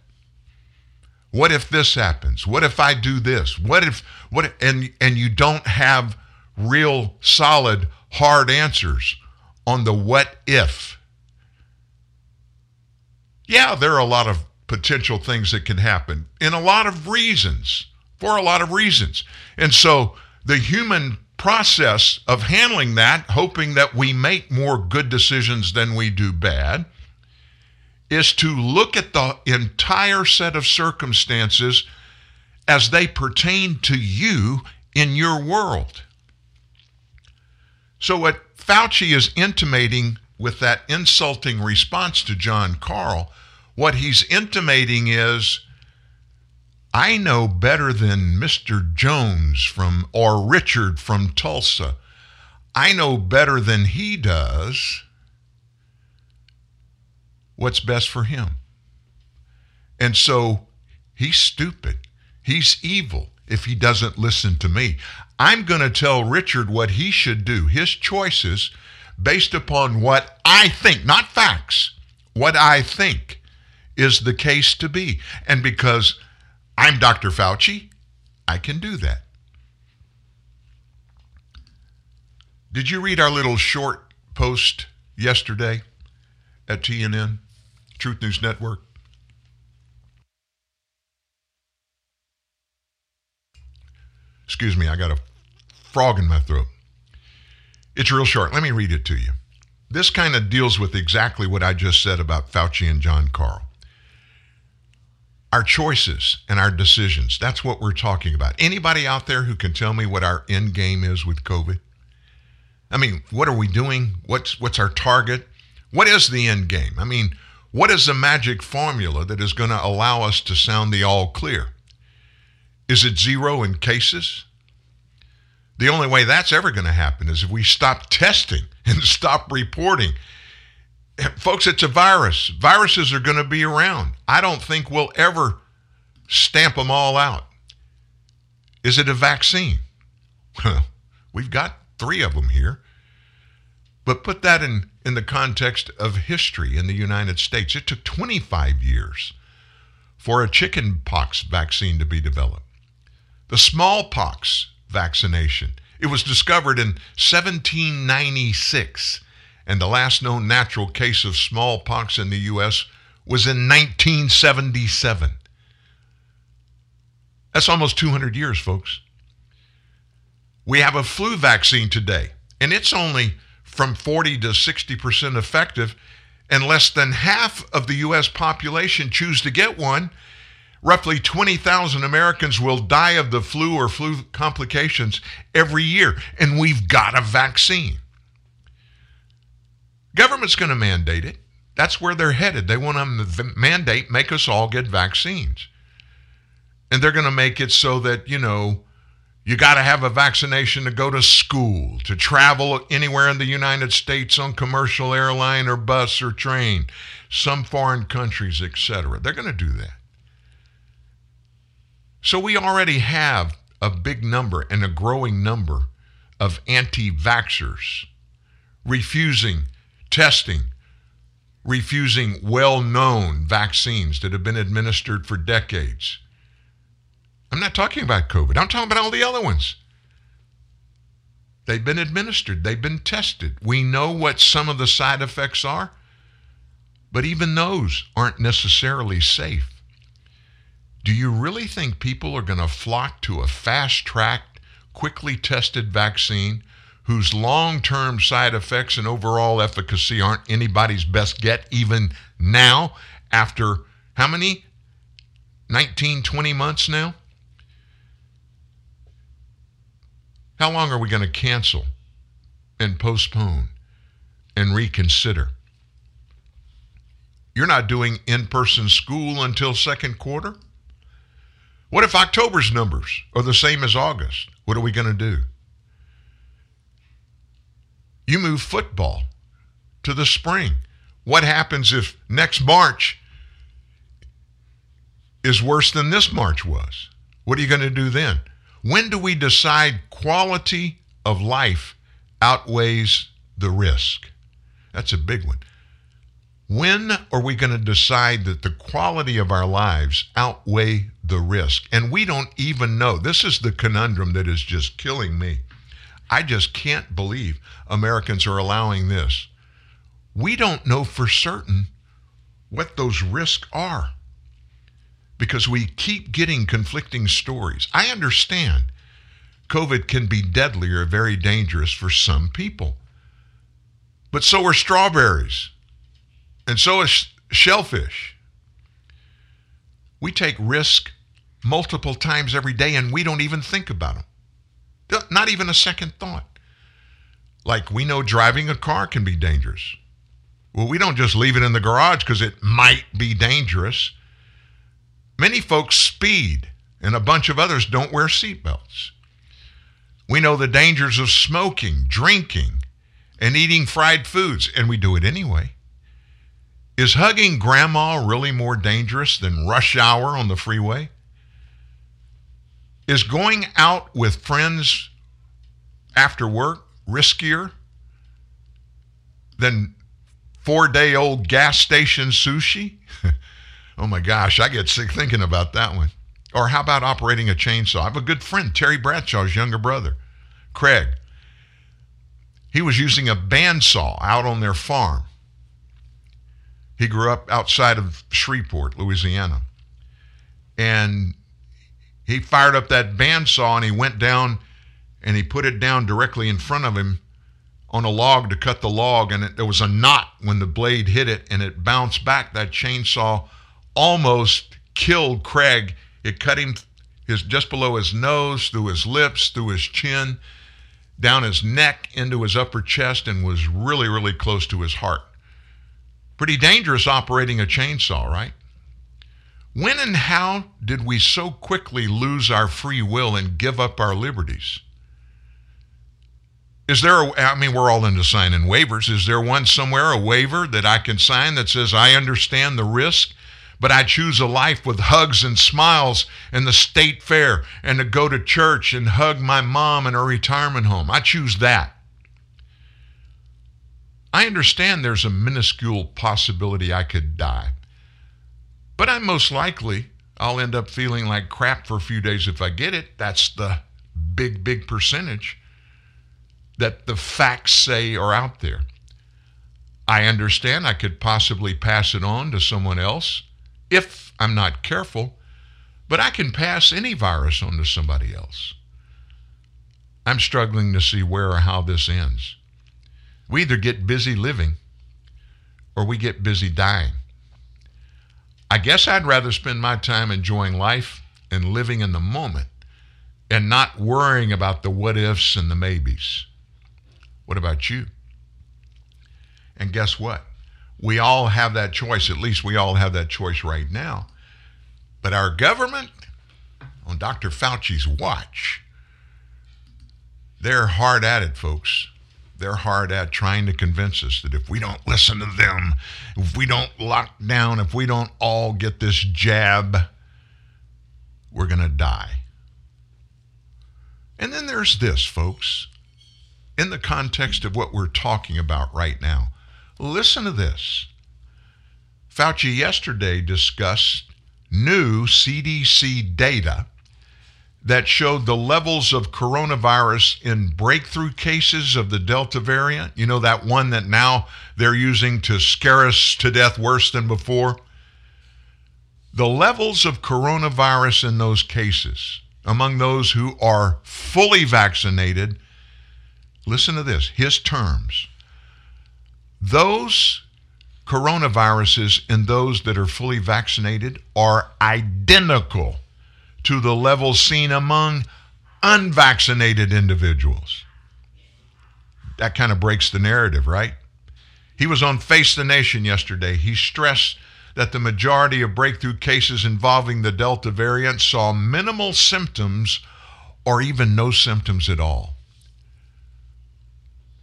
What if this happens? What if I do this? What if what if, and and you don't have real solid hard answers on the what if? Yeah, there are a lot of potential things that can happen in a lot of reasons, for a lot of reasons. And so the human process of handling that, hoping that we make more good decisions than we do bad, is to look at the entire set of circumstances as they pertain to you in your world. So, what Fauci is intimating with that insulting response to John Karl, what he's intimating is I know better than Mr. Jones from or Richard from Tulsa. I know better than he does what's best for him. And so he's stupid. He's evil if he doesn't listen to me. I'm going to tell Richard what he should do, his choices based upon what I think, not facts, what I think is the case to be. And because I'm Dr. Fauci, I can do that. Did you read our little short post yesterday at TNN, Truth News Network? Excuse me, I got a frog in my throat. It's real short. Let me read it to you. This kind of deals with exactly what I just said about Fauci and John Karl. Our choices and our decisions, that's what we're talking about. Anybody out there who can tell me what our end game is with COVID? I mean, what are we doing? What's what's our target? What is the end game? I mean, what is the magic formula that is going to allow us to sound the all clear? Is it zero in cases? The only way that's ever going to happen is if we stop testing and stop reporting. Folks, it's a virus. Viruses are going to be around. I don't think we'll ever stamp them all out. Is it a vaccine? Well, we've got three of them here. But put that in, in the context of history in the United States. It took 25 years for a chickenpox vaccine to be developed. The smallpox vaccination. It was discovered in 1796, and the last known natural case of smallpox in the U.S. was in 1977. That's almost 200 years, folks. We have a flu vaccine today, and it's only from 40 to 60% effective, and less than half of the U.S. population choose to get one. Roughly 20,000 Americans will die of the flu or flu complications every year, and we've got a vaccine. Government's going to mandate it. That's where they're headed. They want to mandate, make us all get vaccines. And they're going to make it so that, you know, you got to have a vaccination to go to school, to travel anywhere in the United States on commercial airline or bus or train, some foreign countries, etc. They're going to do that. So we already have a big number and a growing number of anti vaxxers refusing testing, refusing well known vaccines that have been administered for decades. I'm not talking about COVID, I'm talking about all the other ones. They've been administered, they've been tested. We know what some of the side effects are, but even those aren't necessarily safe. Do you really think people are going to flock to a fast tracked, quickly tested vaccine whose long term side effects and overall efficacy aren't anybody's best get even now, after how many? 19, 20 months now? How long are we going to cancel and postpone and reconsider? You're not doing in person school until second quarter? What if October's numbers are the same as August? What are we going to do? You move football to the spring. What happens if next March is worse than this March was? What are you going to do then? When do we decide quality of life outweighs the risk? That's a big one. When are we going to decide that the quality of our lives outweigh the risk? And we don't even know. This is the conundrum that is just killing me. I just can't believe Americans are allowing this. We don't know for certain what those risks are because we keep getting conflicting stories. I understand COVID can be deadly or very dangerous for some people, but so are strawberries and so is shellfish. We take risk multiple times every day and we don't even think about them. Not even a second thought. Like we know driving a car can be dangerous. Well, we don't just leave it in the garage because it might be dangerous. Many folks speed, and a bunch of others don't wear seatbelts. We know the dangers of smoking, drinking, and eating fried foods, and we do it anyway. Is hugging grandma really more dangerous than rush hour on the freeway? Is going out with friends after work riskier than four day old gas station sushi? oh my gosh, I get sick thinking about that one. Or how about operating a chainsaw? I have a good friend, Terry Bradshaw's younger brother, Craig. He was using a bandsaw out on their farm. He grew up outside of Shreveport, Louisiana. And he fired up that bandsaw and he went down and he put it down directly in front of him on a log to cut the log. And it, there was a knot when the blade hit it and it bounced back. That chainsaw almost killed Craig. It cut him his just below his nose, through his lips, through his chin, down his neck, into his upper chest, and was really, really close to his heart. Pretty dangerous operating a chainsaw, right? When and how did we so quickly lose our free will and give up our liberties? Is there a, I mean, we're all into signing waivers. Is there one somewhere, a waiver that I can sign that says, I understand the risk, but I choose a life with hugs and smiles and the state fair and to go to church and hug my mom in a retirement home? I choose that. I understand there's a minuscule possibility I could die. But I'm most likely I'll end up feeling like crap for a few days if I get it. That's the big, big percentage that the facts say are out there. I understand I could possibly pass it on to someone else if I'm not careful, but I can pass any virus on to somebody else. I'm struggling to see where or how this ends. We either get busy living or we get busy dying. I guess I'd rather spend my time enjoying life and living in the moment and not worrying about the what ifs and the maybes. What about you? And guess what? We all have that choice. At least we all have that choice right now. But our government, on Dr. Fauci's watch, they're hard at it, folks. They're hard at trying to convince us that if we don't listen to them, if we don't lock down, if we don't all get this jab, we're going to die. And then there's this, folks in the context of what we're talking about right now. Listen to this. Fauci yesterday discussed new CDC data that showed the levels of coronavirus in breakthrough cases of the Delta variant. You know, that one that now they're using to scare us to death worse than before? The levels of coronavirus in those cases among those who are fully vaccinated listen to this his terms. Those coronaviruses in those that are fully vaccinated are identical to the levels seen among unvaccinated individuals. That kind of breaks the narrative, right? He was on Face the Nation yesterday. He stressed that the majority of breakthrough cases involving the Delta variant saw minimal symptoms or even no symptoms at all.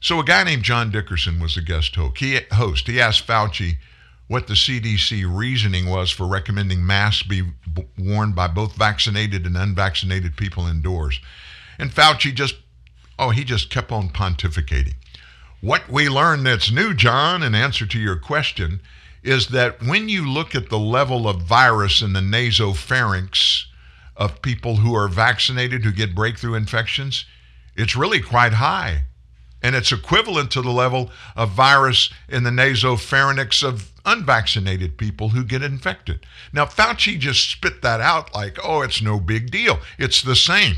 So a guy named John Dickerson was the guest host. He asked Fauci what the CDC reasoning was for recommending masks be worn by both vaccinated and unvaccinated people indoors. And Fauci just, oh, he just kept on pontificating. What we learned that's new, John, in answer to your question, is that when you look at the level of virus in the nasopharynx of people who are vaccinated who get breakthrough infections, it's really quite high and it's equivalent to the level of virus in the nasopharynx of unvaccinated people who get infected. Now, Fauci just spit that out like, oh, it's no big deal. It's the same.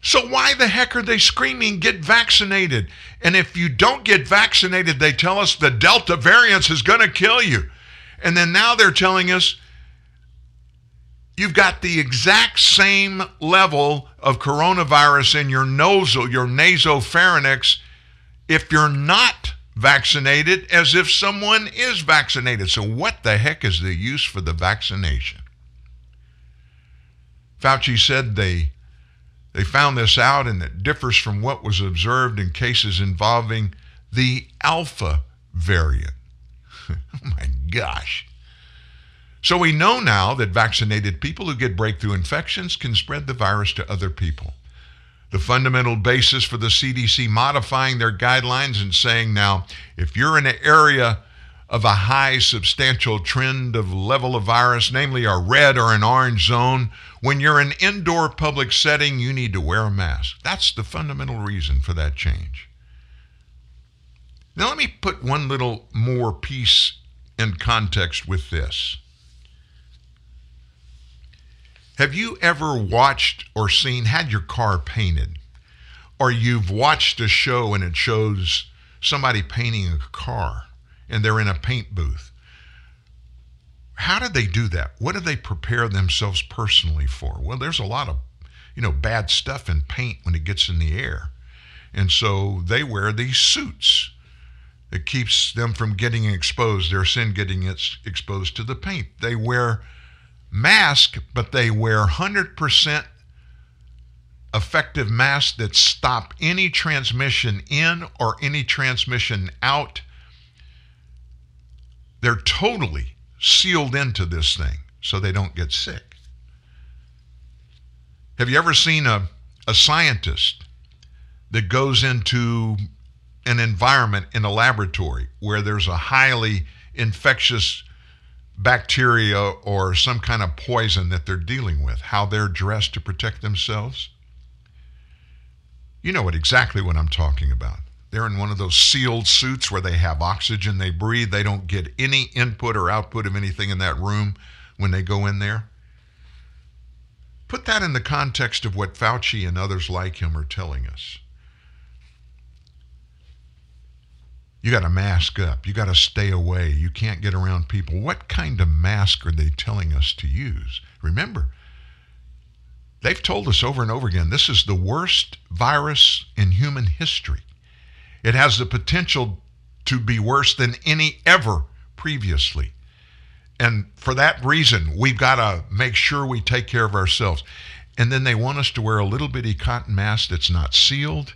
So, why the heck are they screaming, get vaccinated? And if you don't get vaccinated, they tell us the Delta variant is going to kill you. And then now they're telling us you've got the exact same level of coronavirus in your nasal, your nasopharynx if you're not vaccinated as if someone is vaccinated. So, what the heck is the use for the vaccination? Fauci said they they found this out and it differs from what was observed in cases involving the alpha variant. oh my gosh. So we know now that vaccinated people who get breakthrough infections can spread the virus to other people the fundamental basis for the CDC modifying their guidelines and saying now, if you're in an area of a high substantial trend of level of virus, namely a red or an orange zone, when you're in an indoor public setting, you need to wear a mask. That's the fundamental reason for that change. Now, let me put one little more piece in context with this. Have you ever watched or seen, had your car painted, or you've watched a show and it shows somebody painting a car and they're in a paint booth? How did they do that? What do they prepare themselves personally for? Well, there's a lot of, you know, bad stuff in paint when it gets in the air. And so they wear these suits. It keeps them from getting exposed, their sin getting exposed to the paint. They wear mask, but they wear 100% effective masks that stop any transmission in or any transmission out. They're totally sealed into this thing so they don't get sick. Have you ever seen a, a scientist that goes into an environment in a laboratory where there's a highly infectious bacteria or some kind of poison that they're dealing with, how they're dressed to protect themselves. You know what exactly what I'm talking about. They're in one of those sealed suits where they have oxygen, they breathe, they don't get any input or output of anything in that room when they go in there. Put that in the context of what Fauci and others like him are telling us. You got to mask up. You got to stay away. You can't get around people. What kind of mask are they telling us to use? Remember, they've told us over and over again this is the worst virus in human history. It has the potential to be worse than any ever previously. And for that reason, we've got to make sure we take care of ourselves. And then they want us to wear a little bitty cotton mask that's not sealed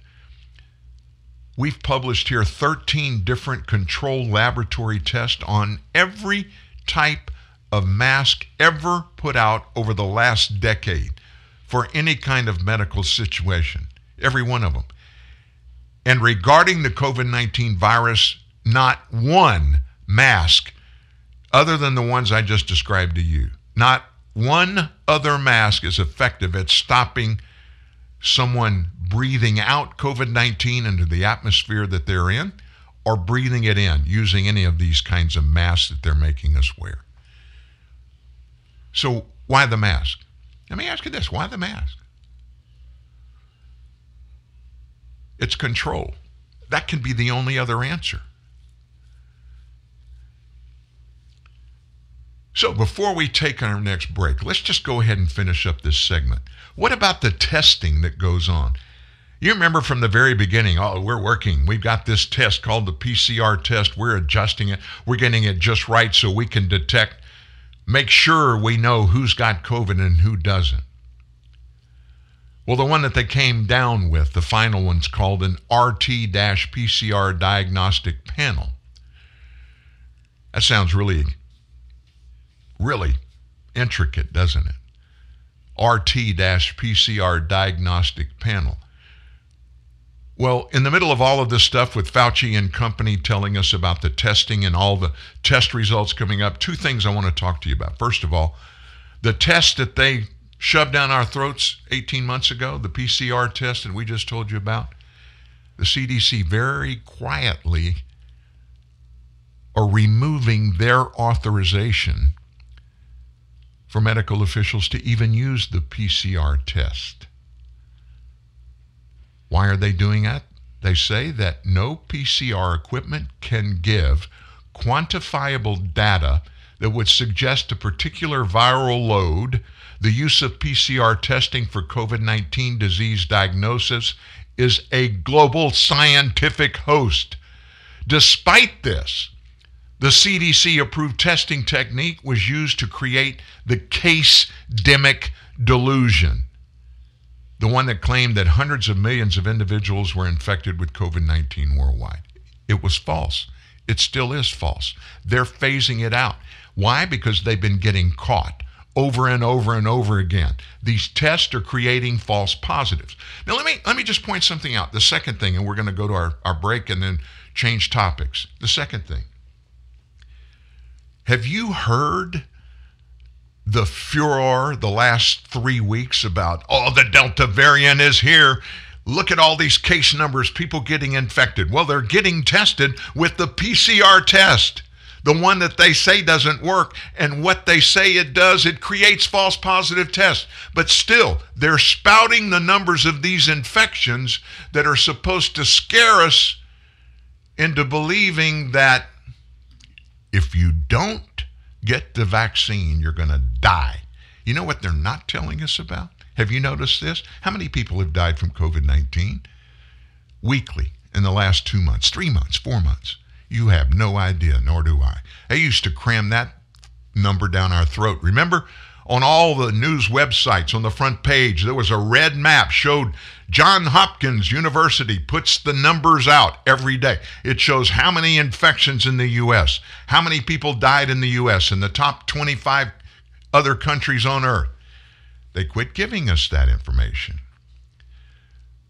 We've published here 13 different control laboratory tests on every type of mask ever put out over the last decade for any kind of medical situation. Every one of them. And regarding the COVID 19 virus, not one mask, other than the ones I just described to you, not one other mask is effective at stopping someone breathing out COVID 19 into the atmosphere that they're in or breathing it in using any of these kinds of masks that they're making us wear. So, why the mask? Let me ask you this why the mask? It's control. That can be the only other answer. So, before we take our next break, let's just go ahead and finish up this segment. What about the testing that goes on? You remember from the very beginning, oh, we're working. We've got this test called the PCR test. We're adjusting it. We're getting it just right so we can detect, make sure we know who's got COVID and who doesn't. Well, the one that they came down with, the final one's called an RT PCR diagnostic panel. That sounds really, really intricate, doesn't it? RT PCR diagnostic panel. Well, in the middle of all of this stuff with Fauci and company telling us about the testing and all the test results coming up, two things I want to talk to you about. First of all, the test that they shoved down our throats 18 months ago, the PCR test that we just told you about, the CDC very quietly are removing their authorization for medical officials to even use the PCR test. Why are they doing that? They say that no PCR equipment can give quantifiable data that would suggest a particular viral load. The use of PCR testing for COVID 19 disease diagnosis is a global scientific host. Despite this, the CDC approved testing technique was used to create the case demic delusion the one that claimed that hundreds of millions of individuals were infected with COVID 19 worldwide. It was false. It still is false. They're phasing it out. Why? Because they've been getting caught over and over and over again. These tests are creating false positives. Now let me let me just point something out. The second thing, and we're going to go to our, our break and then change topics. The second thing. Have you heard the furor the last three weeks about, oh, the Delta variant is here. look at all these case numbers, people getting infected. Well, they're getting tested with the PCR test, the one that they say doesn't work. And what they say it does, it creates false positive tests. But still, they're spouting the numbers of these infections that are supposed to scare us into believing that if you don't get the vaccine, you're going to die. You know what they're not telling us about? Have you noticed this? How many people have died from COVID 19 weekly in the last two months, three months, four months? You have no idea, nor do I. They used to cram that number down our throat. Remember, on all the news websites on the front page, there was a red map showed John Hopkins University puts the numbers out every day. It shows how many infections in the U.S., how many people died in the U.S., in the top 25 other countries on earth. They quit giving us that information.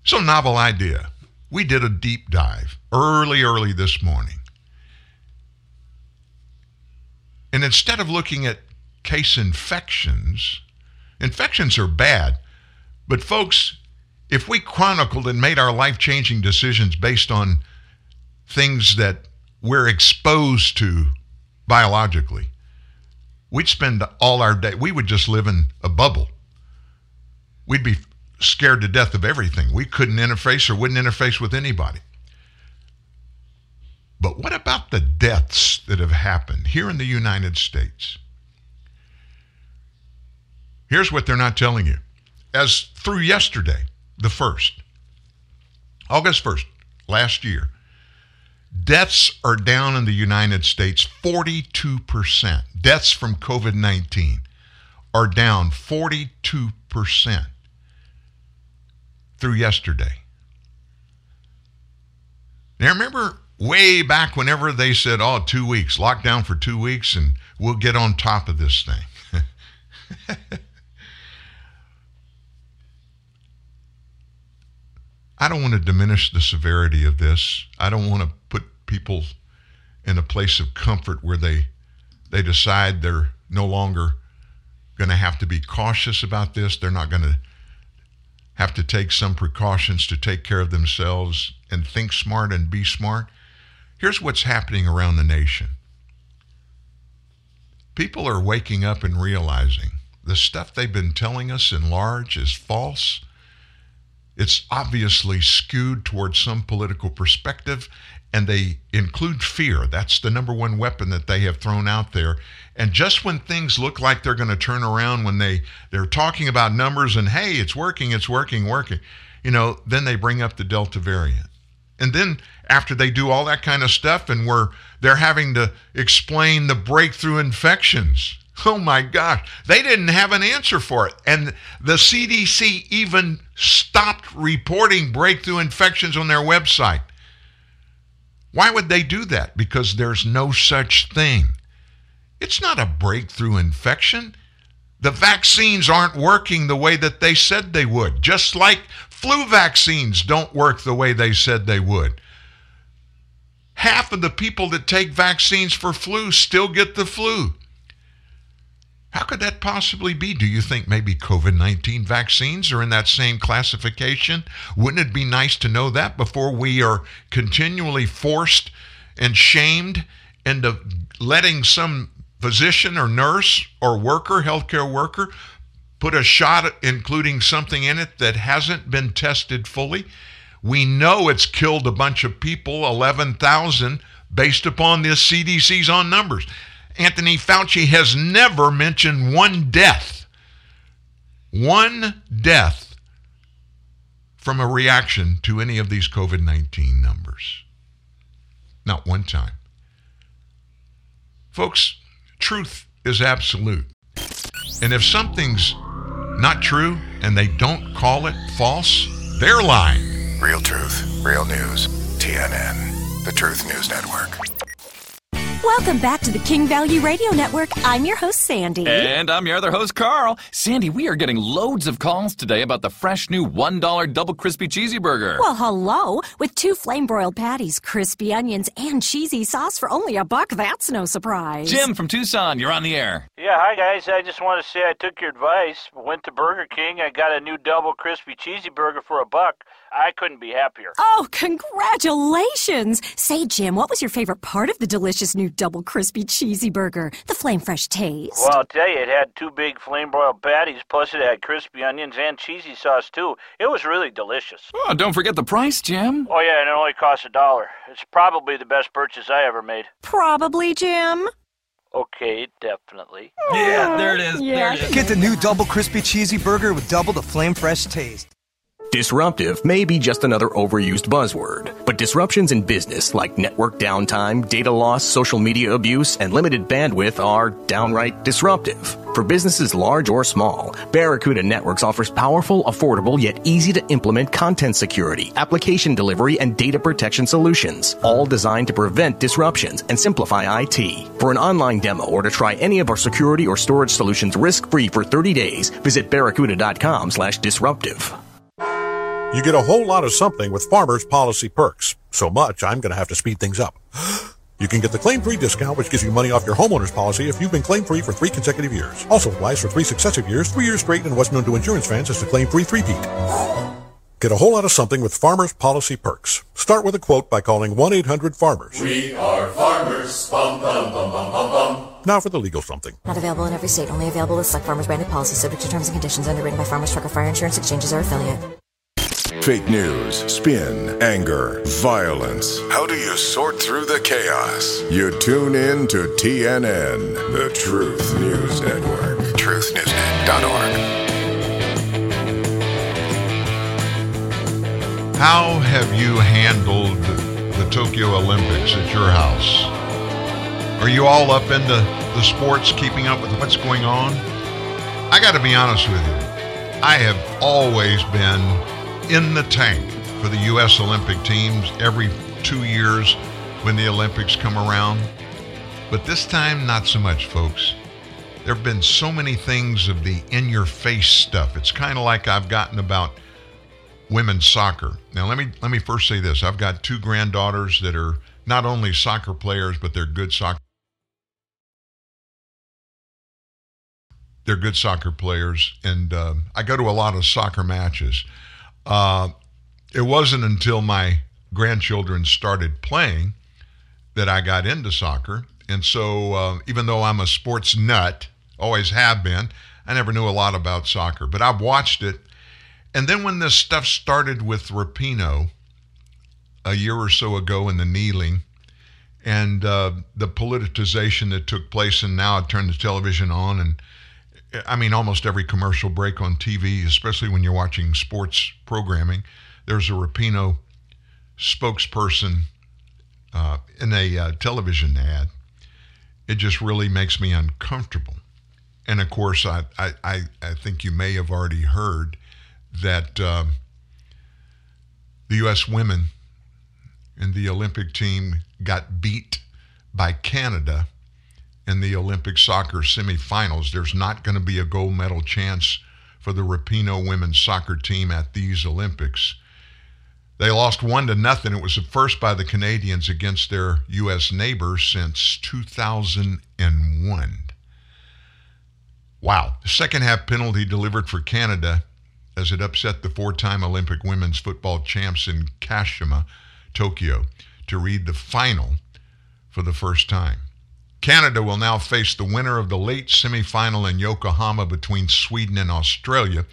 So, novel idea. We did a deep dive early, early this morning. And instead of looking at case infections, infections are bad. But, folks, if we chronicled and made our life changing decisions based on things that we're exposed to biologically, we'd spend all our day, we would just live in a bubble we'd be scared to death of everything. We couldn't interface or wouldn't interface with anybody. But what about the deaths that have happened here in the United States? Here's what they're not telling you. As through yesterday, the 1st, August 1st, last year, deaths are down in the United States 42%. Deaths from COVID 19 are down 42% through yesterday. Now, remember way back whenever they said, oh, two weeks, lockdown for two weeks, and we'll get on top of this thing. I don't want to diminish the severity of this. I don't want to put people in a place of comfort where they they decide they're no longer going to have to be cautious about this. They're not going to have to take some precautions to take care of themselves and think smart and be smart. Here's what's happening around the nation people are waking up and realizing the stuff they've been telling us in large is false. It's obviously skewed towards some political perspective, and they include fear. That's the number one weapon that they have thrown out there. And just when things look like they're going to turn around, when they they're talking about numbers and hey, it's working, it's working, working, you know, then they bring up the Delta variant. And then after they do all that kind of stuff, and we're they're having to explain the breakthrough infections. Oh my gosh, they didn't have an answer for it. And the CDC even stopped reporting breakthrough infections on their website. Why would they do that? Because there's no such thing. It's not a breakthrough infection. The vaccines aren't working the way that they said they would, just like flu vaccines don't work the way they said they would. Half of the people that take vaccines for flu still get the flu. How could that possibly be? Do you think maybe COVID 19 vaccines are in that same classification? Wouldn't it be nice to know that before we are continually forced and shamed into letting some physician or nurse or worker, healthcare worker, put a shot, including something in it that hasn't been tested fully? We know it's killed a bunch of people, 11,000, based upon the CDC's on numbers. Anthony Fauci has never mentioned one death, one death from a reaction to any of these COVID 19 numbers. Not one time. Folks, truth is absolute. And if something's not true and they don't call it false, they're lying. Real truth, real news. TNN, the Truth News Network. Welcome back to the King Value Radio Network. I'm your host, Sandy. And I'm your other host, Carl. Sandy, we are getting loads of calls today about the fresh new $1 double crispy cheesy burger. Well, hello. With two flame broiled patties, crispy onions, and cheesy sauce for only a buck, that's no surprise. Jim from Tucson, you're on the air. Yeah, hi guys. I just want to say I took your advice. Went to Burger King. I got a new double crispy cheesy burger for a buck. I couldn't be happier. Oh, congratulations! Say, Jim, what was your favorite part of the delicious new double crispy cheesy burger? The flame fresh taste. Well, I'll tell you, it had two big flame broiled patties, plus it had crispy onions and cheesy sauce too. It was really delicious. Oh, don't forget the price, Jim. Oh yeah, and it only cost a dollar. It's probably the best purchase I ever made. Probably, Jim. Okay, definitely. Yeah, there it is. Yeah. There it is. Get the new double crispy cheesy burger with double the flame fresh taste. Disruptive may be just another overused buzzword, but disruptions in business like network downtime, data loss, social media abuse, and limited bandwidth are downright disruptive. For businesses large or small, Barracuda Networks offers powerful, affordable, yet easy to implement content security, application delivery, and data protection solutions, all designed to prevent disruptions and simplify IT. For an online demo or to try any of our security or storage solutions risk-free for 30 days, visit barracuda.com slash disruptive. You get a whole lot of something with Farmers Policy Perks. So much, I'm going to have to speed things up. You can get the claim free discount, which gives you money off your homeowner's policy if you've been claim free for three consecutive years. Also applies for three successive years, three years straight, and what's known to insurance fans as the claim free three peat. Get a whole lot of something with Farmers Policy Perks. Start with a quote by calling 1 800 Farmers. We are farmers. Bum, bum, bum, bum, bum, bum. Now for the legal something. Not available in every state. Only available with select farmers branded policies subject to terms and conditions underwritten by Farmers Truck or Fire Insurance Exchanges or affiliate. Fake news, spin, anger, violence. How do you sort through the chaos? You tune in to TNN, the Truth News Network. TruthNewsNet.org. How have you handled the Tokyo Olympics at your house? Are you all up into the sports, keeping up with what's going on? I got to be honest with you. I have always been in the tank for the U.S. Olympic teams every two years when the Olympics come around. But this time, not so much, folks. There have been so many things of the in your face stuff. It's kind of like I've gotten about women's soccer. Now, let me let me first say this. I've got two granddaughters that are not only soccer players, but they're good soccer they're good soccer players, and uh, I go to a lot of soccer matches. Uh, it wasn't until my grandchildren started playing that I got into soccer, and so uh, even though I'm a sports nut, always have been, I never knew a lot about soccer, but I've watched it. And then when this stuff started with Rapinoe a year or so ago in the kneeling, and uh, the politicization that took place, and now I turned the television on and I mean, almost every commercial break on TV, especially when you're watching sports programming, there's a Rapinoe spokesperson uh, in a uh, television ad. It just really makes me uncomfortable. And of course, I, I, I, think you may have already heard that um, the U.S. women and the Olympic team got beat by Canada in the Olympic soccer semifinals. There's not going to be a gold medal chance for the Rapinoe women's soccer team at these Olympics. They lost one to nothing. It was the first by the Canadians against their U.S. neighbors since 2001. Wow. The second half penalty delivered for Canada as it upset the four time Olympic women's football champs in Kashima, Tokyo, to read the final for the first time. Canada will now face the winner of the late semifinal in Yokohama between Sweden and Australia.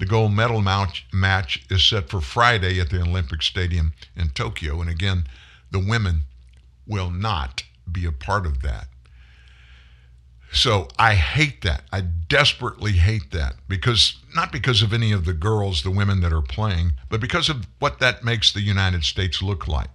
The gold medal match, is set for Friday at the Olympic Stadium in Tokyo. And again, the women will not be a part of that. So I hate that. I desperately hate that because not because of any of the girls, the women that are playing, but because of what that makes the United States look like.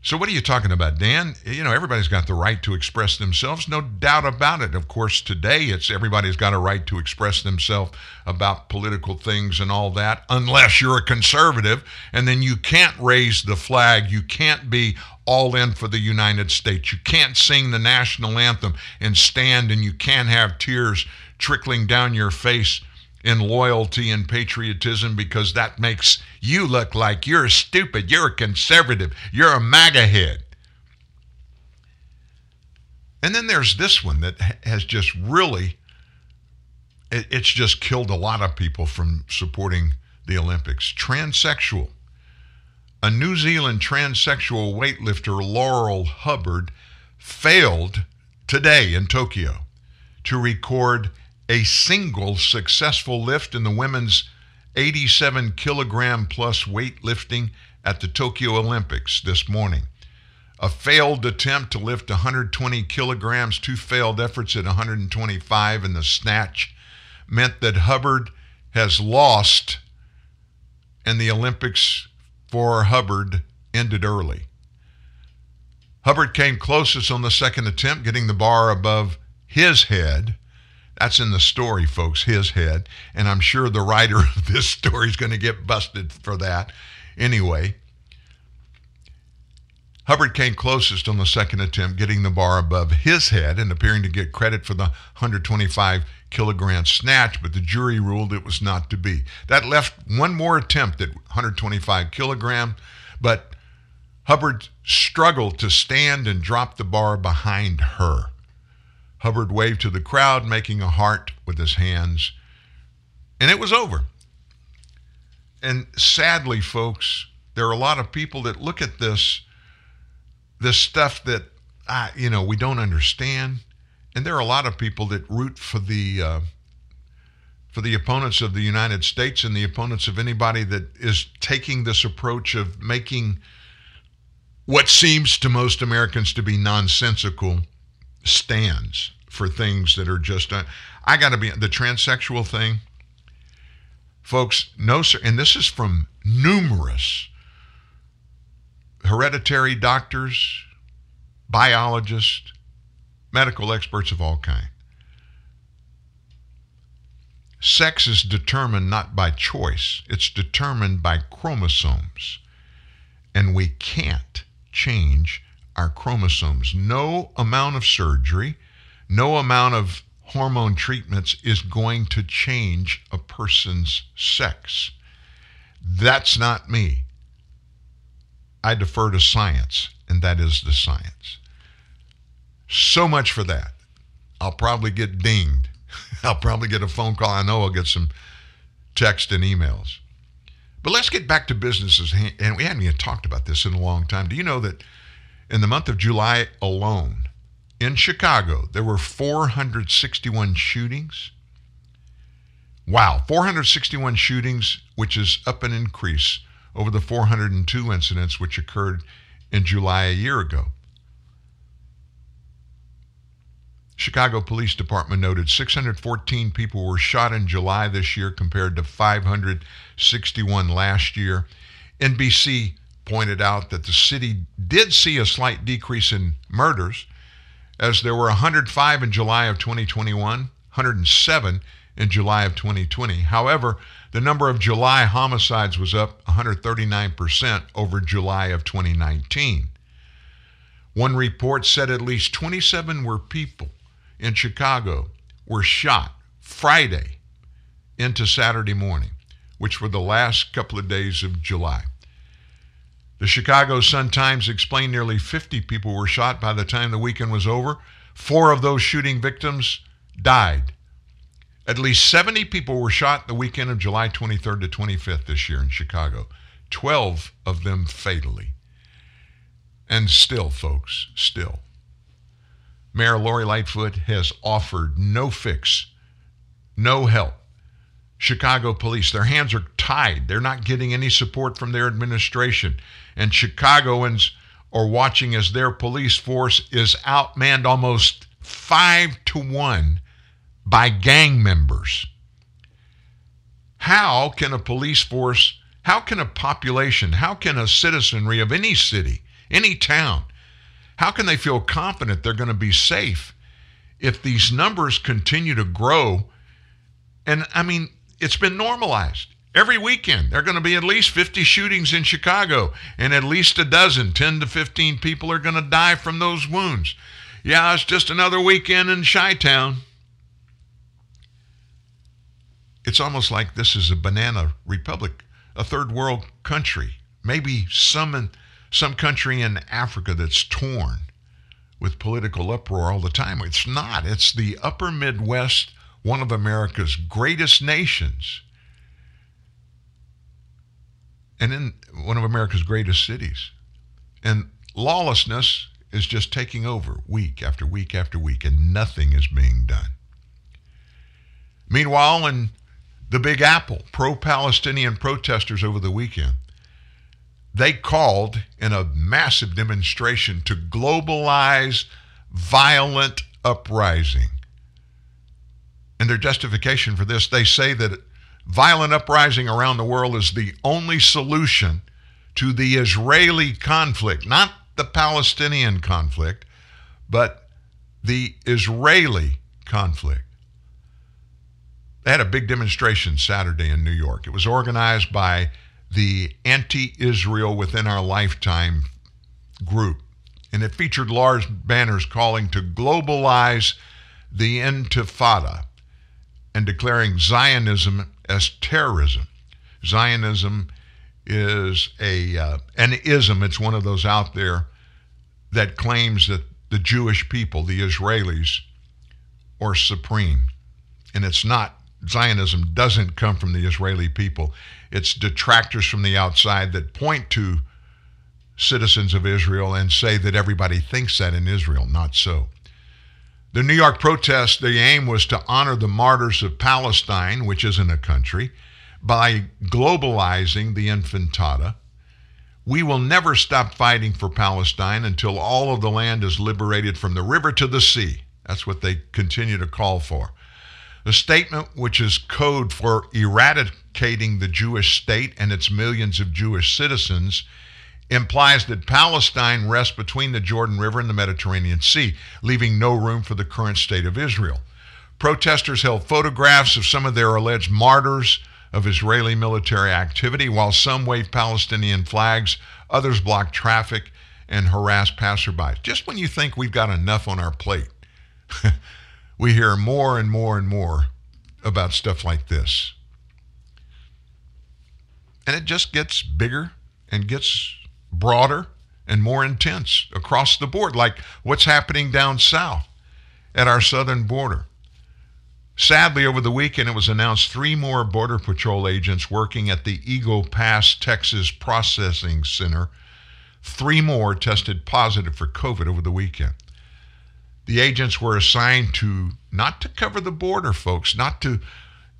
So what are you talking about, Dan? You know, everybody's got the right to express themselves, no doubt about it. Of course, today it's everybody's got a right to express themselves about political things and all that, unless you're a conservative, and then you can't raise the flag, you can't be all in for the United States. You can't sing the national anthem and stand and you can't have tears trickling down your face in loyalty and patriotism because that makes you look like you're stupid, you're a conservative, you're a MAGA head. And then there's this one that has just really, it's just killed a lot of people from supporting the Olympics. Transsexual. A New Zealand transsexual weightlifter, Laurel Hubbard, failed today in Tokyo to record a single successful lift in the women's 87 kilogram plus weightlifting at the Tokyo Olympics this morning. A failed attempt to lift 120 kilograms, two failed efforts at 125 in the snatch meant that Hubbard has lost, and the Olympics for Hubbard ended early. Hubbard came closest on the second attempt, getting the bar above his head that's in the story, folks, his head. And I'm sure the writer of this story is going to get busted for that. Anyway, Hubbard came closest on the second attempt, getting the bar above his head and appearing to get credit for the 125 kilogram snatch, but the jury ruled it was not to be. That left one more attempt at 125 kilogram, but Hubbard struggled to stand and drop the bar behind her. Hubbard waved to the crowd, making a heart with his hands, and it was over. And sadly, folks, there are a lot of people that look at this, this stuff that, uh, you know, we don't understand. And there are a lot of people that root for the, uh, for the opponents of the United States and the opponents of anybody that is taking this approach of making what seems to most Americans to be nonsensical stands for things that are just. Uh, I got to be the transsexual thing, folks. No, sir, and this is from numerous hereditary doctors, biologists, medical experts of all kind. Sex is determined not by choice, it's determined by chromosomes. And we can't change our chromosomes. No amount of surgery, no amount of hormone treatments is going to change a person's sex. That's not me. I defer to science, and that is the science. So much for that. I'll probably get dinged. I'll probably get a phone call. I know I'll get some text and emails. But let's get back to businesses. And we haven't even talked about this in a long time. Do you know that in the month of July alone, in Chicago, there were 461 shootings. Wow, 461 shootings, which is up an increase over the 402 incidents which occurred in July a year ago. Chicago Police Department noted 614 people were shot in July this year compared to 561 last year. NBC pointed out that the city did see a slight decrease in murders, as there were 105 in July of 2021, 107 in July of 2020. However, the number of July homicides was up 139% over July of 2019. One report said at least 27 were people in Chicago were shot Friday into Saturday morning, which were the last couple of days of July. The Chicago Sun-Times explained nearly 50 people were shot by the time the weekend was over. Four of those shooting victims died. At least 70 people were shot the weekend of July 23rd to 25th this year in Chicago, 12 of them fatally. And still, folks, still, Mayor Lori Lightfoot has offered no fix, no help Chicago police. Their hands are tied. They're not getting any support from their administration. And Chicagoans are watching as their police force is outmanned almost five to one by gang members. How can a police force, how can a population, how can a citizenry of any city, any town. How can they feel confident they're going to be safe if these numbers continue to grow? And I mean, it's been normalized. Every weekend, there are going to be at least 50 shootings in Chicago, and at least a dozen, 10 to 15 people are going to die from those wounds. Yeah, it's just another weekend in Chi Town. It's almost like this is a banana republic, a third world country, maybe some in, some country in Africa that's torn with political uproar all the time. It's not. It's the upper Midwest, one of America's greatest nations, and in one of America's greatest cities. And lawlessness is just taking over week after week after week, and nothing is being done. Meanwhile, in the Big Apple, pro Palestinian protesters over the weekend, they called in a massive demonstration to globalize violent uprising. And their justification for this, they say that violent uprising around the world is the only solution to the Israeli conflict, not the Palestinian conflict, but the Israeli conflict. They had a big demonstration Saturday in New York. It was organized by the Anti Israel Within Our Lifetime group, and it featured large banners calling to globalize the Intifada and declaring Zionism as terrorism. Zionism is a uh, an ism. It's one of those out there that claims that the Jewish people, the Israelis, are supreme, and it's not. Zionism doesn't come from the Israeli people. It's detractors from the outside that point to citizens of Israel and say that everybody thinks that in Israel. Not so. The New York protest, the aim was to honor the martyrs of Palestine, which isn't a country, by globalizing the intifada. We will never stop fighting for Palestine until all of the land is liberated from the river to the sea. That's what they continue to call for. The statement, which is code for eradicating the Jewish state and its millions of Jewish citizens, implies that Palestine rests between the Jordan River and the Mediterranean Sea, leaving no room for the current state of Israel. Protesters held photographs of some of their alleged martyrs of Israeli military activity, while some waved Palestinian flags, others blocked traffic and harassed passersby. Just when you think we've got enough on our plate, we hear more and more and more about stuff like this. And it just gets bigger and gets broader and more intense across the board, like what's happening down south at our southern border. Sadly, over the weekend, it was announced three more Border Patrol agents working at the Eagle Pass, Texas Processing Center. Three more tested positive for COVID over the weekend. The agents were assigned to not to cover the border, folks, not to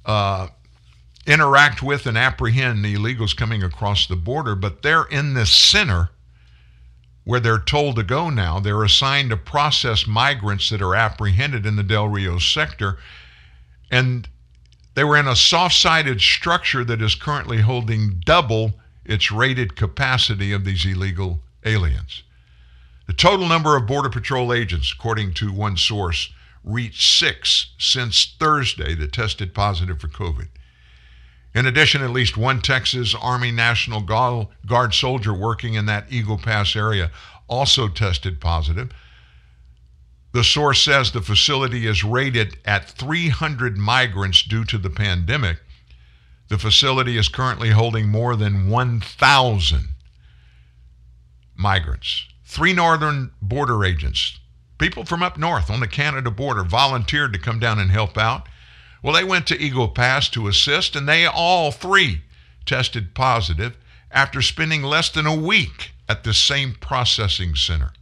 uh, interact with and apprehend the illegals coming across the border, but they're in this center where they're told to go now. They're assigned to process migrants that are apprehended in the Del Rio sector. And they were in a soft sided structure that is currently holding double its rated capacity of these illegal aliens. The total number of Border Patrol agents, according to one source, reached six since Thursday that tested positive for COVID. In addition, at least one Texas Army National Guard soldier working in that Eagle Pass area also tested positive. The source says the facility is rated at 300 migrants due to the pandemic. The facility is currently holding more than 1,000 migrants. Three northern border agents, people from up north on the Canada border, volunteered to come down and help out. Well, they went to Eagle Pass to assist, and they all three tested positive after spending less than a week at the same processing center.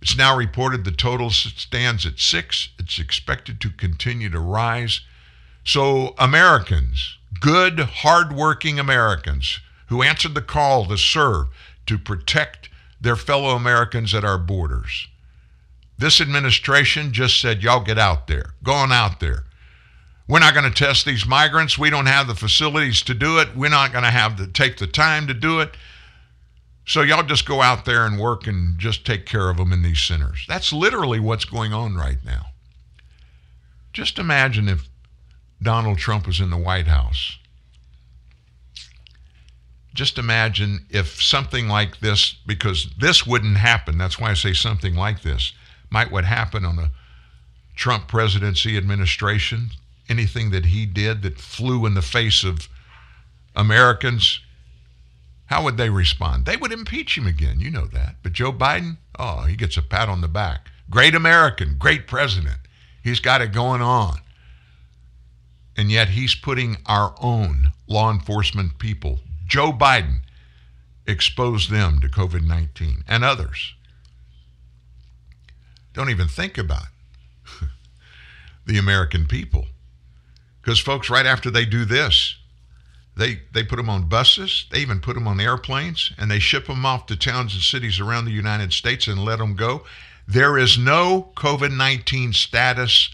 It's now reported the total stands at six. It's expected to continue to rise. So, Americans, good, hardworking Americans who answered the call to serve, to protect their fellow Americans at our borders. This administration just said, y'all get out there, go on out there. We're not going to test these migrants. We don't have the facilities to do it. We're not going to have to take the time to do it. So y'all just go out there and work and just take care of them in these centers. That's literally what's going on right now. Just imagine if Donald Trump was in the White House. Just imagine if something like this, because this wouldn't happen, that's why I say something like this, might what happen on a Trump presidency administration, anything that he did that flew in the face of Americans, how would they respond? They would impeach him again. You know that. But Joe Biden, oh, he gets a pat on the back. Great American, great president. He's got it going on. And yet he's putting our own law enforcement people, Joe Biden, expose them to COVID 19 and others. Don't even think about the American people. Because, folks, right after they do this, they, they put them on buses, they even put them on airplanes, and they ship them off to towns and cities around the United States and let them go. There is no COVID 19 status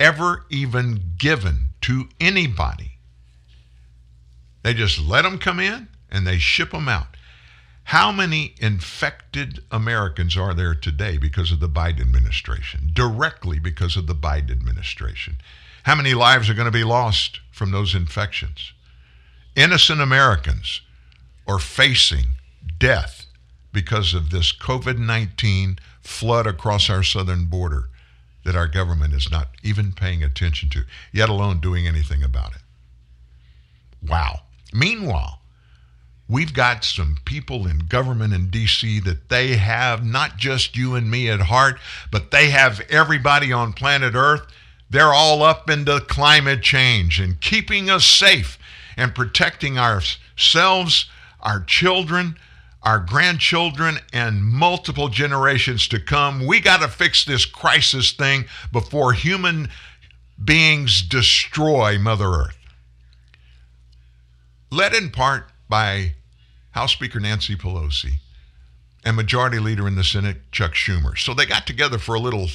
ever even given to anybody. They just let them come in and they ship them out. How many infected Americans are there today because of the Biden administration? Directly because of the Biden administration. How many lives are going to be lost from those infections? innocent Americans are facing death because of this COVID 19 flood across our southern border that our government is not even paying attention to, yet alone doing anything about it. Wow. Meanwhile, we've got some people in government in D.C. that they have not just you and me at heart, but they have everybody on planet Earth. They're all up into climate change and keeping us safe and protecting ourselves, our children, our grandchildren, and multiple generations to come. We got to fix this crisis thing before human beings destroy Mother Earth. Led in part by House Speaker Nancy Pelosi and Majority Leader in the Senate, Chuck Schumer. So they got together for a little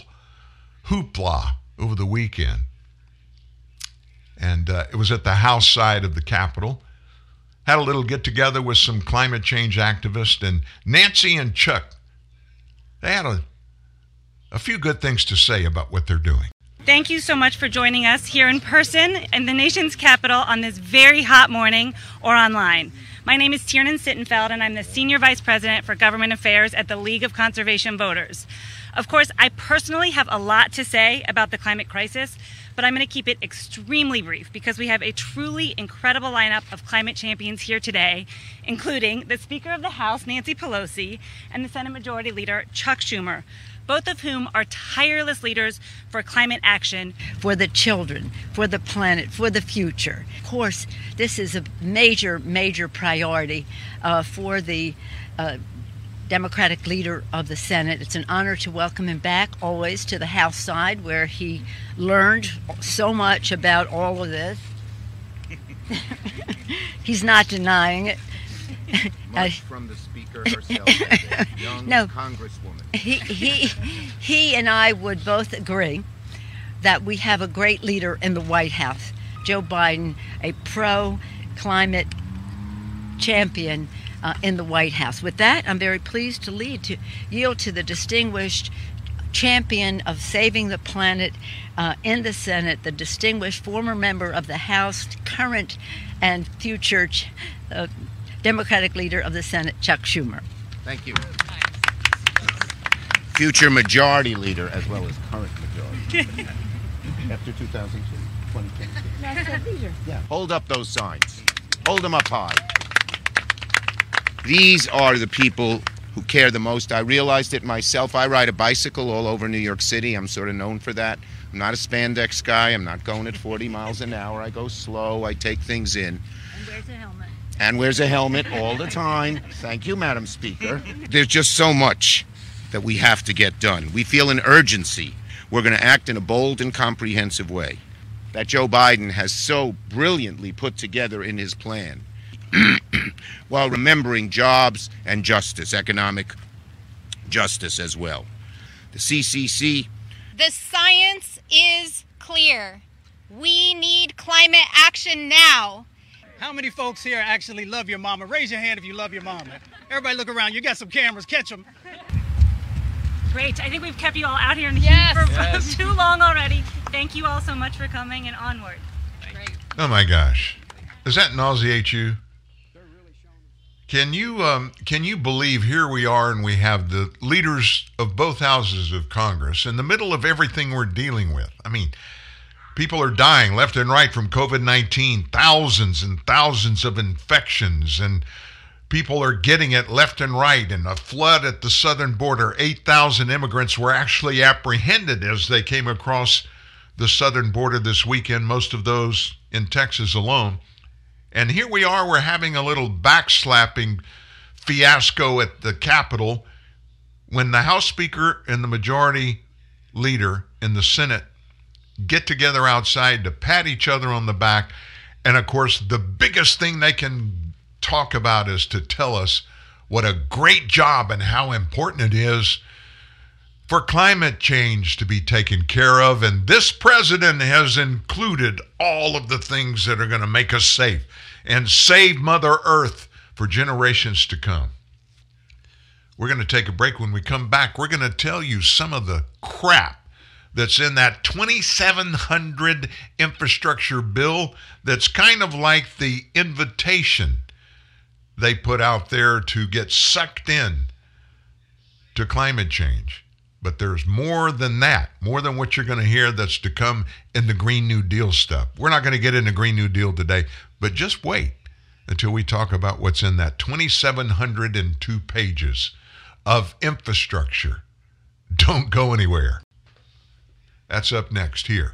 hoopla over the weekend and uh, it was at the House side of the Capitol. Had a little get together with some climate change activists, and Nancy and Chuck, they had a, a few good things to say about what they're doing. Thank you so much for joining us here in person in the nation's capital on this very hot morning or online. My name is Tiernan Sittenfeld, and I'm the Senior Vice President for Government Affairs at the League of Conservation Voters. Of course, I personally have a lot to say about the climate crisis, but I'm going to keep it extremely brief because we have a truly incredible lineup of climate champions here today, including the Speaker of the House, Nancy Pelosi, and the Senate Majority Leader, Chuck Schumer, both of whom are tireless leaders for climate action. For the children, for the planet, for the future. Of course, this is a major, major priority uh, for the uh, Democratic leader of the Senate. It's an honor to welcome him back always to the House side where he learned so much about all of this. He's not denying it. Much uh, from the speaker herself, young no, congresswoman. He, he, he and I would both agree that we have a great leader in the White House, Joe Biden, a pro climate champion uh, in the White House. With that, I'm very pleased to lead to yield to the distinguished champion of saving the planet uh, in the Senate, the distinguished former member of the House, current and future uh, Democratic leader of the Senate, Chuck Schumer. Thank you. Future majority leader as well as current majority. After 2002, 2010. Yeah. Hold up those signs. Hold them up high. These are the people who care the most. I realized it myself. I ride a bicycle all over New York City. I'm sort of known for that. I'm not a spandex guy. I'm not going at 40 miles an hour. I go slow. I take things in. And wears a helmet. And wears a helmet all the time. Thank you, Madam Speaker. There's just so much that we have to get done. We feel an urgency. We're going to act in a bold and comprehensive way that Joe Biden has so brilliantly put together in his plan. while remembering jobs and justice, economic justice as well. The CCC. The science is clear. We need climate action now. How many folks here actually love your mama? Raise your hand if you love your mama. Everybody look around. You got some cameras. Catch them. Great. I think we've kept you all out here in the Yes. heat for Yes. too long already. Thank you all so much for coming and onward. Oh my gosh, does that nauseate you? Can you um, can you believe here we are and we have the leaders of both houses of Congress in the middle of everything we're dealing with? I mean, people are dying left and right from COVID nineteen, thousands and thousands of infections, and people are getting it left and right. And a flood at the southern border, eight thousand immigrants were actually apprehended as they came across the southern border this weekend. Most of those in Texas alone. And here we are, we're having a little backslapping fiasco at the Capitol when the House Speaker and the Majority Leader in the Senate get together outside to pat each other on the back. And of course, the biggest thing they can talk about is to tell us what a great job and how important it is for climate change to be taken care of. And this president has included all of the things that are going to make us safe and save Mother Earth for generations to come. We're going to take a break. When we come back, we're going to tell you some of the crap that's in that 2700 infrastructure bill that's kind of like the invitation they put out there to get sucked in to climate change. But there's more than that, more than what you're going to hear that's to come in the Green New Deal stuff. We're not going to get into Green New Deal today, but just wait until we talk about what's in that 2,702 pages of infrastructure. Don't go anywhere. That's up next here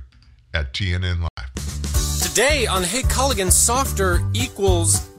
at TNN Live. Today on Hey Culligan, softer equals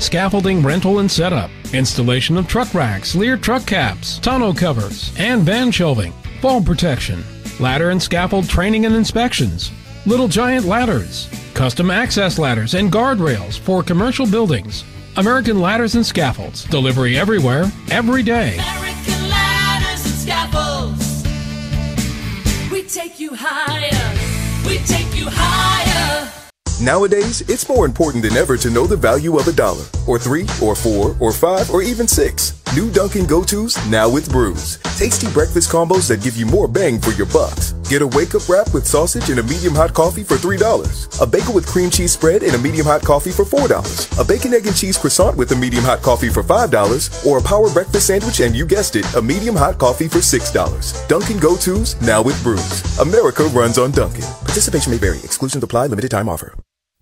Scaffolding rental and setup. Installation of truck racks, Leer truck caps, tonneau covers, and van shelving. Fall protection. Ladder and scaffold training and inspections. Little giant ladders. Custom access ladders and guardrails for commercial buildings. American Ladders and Scaffolds. Delivery everywhere, every day. American ladders and scaffolds. We take you higher. We take you higher. Nowadays, it's more important than ever to know the value of a dollar, or three, or four, or five, or even six. New Dunkin' Go-Tos now with brews. Tasty breakfast combos that give you more bang for your bucks. Get a wake-up wrap with sausage and a medium hot coffee for $3. A bagel with cream cheese spread and a medium hot coffee for $4. A bacon, egg, and cheese croissant with a medium hot coffee for $5. Or a power breakfast sandwich and you guessed it, a medium hot coffee for $6. Dunkin' Go-Tos now with brews. America runs on Dunkin'. Participation may vary. Exclusions apply. Limited time offer.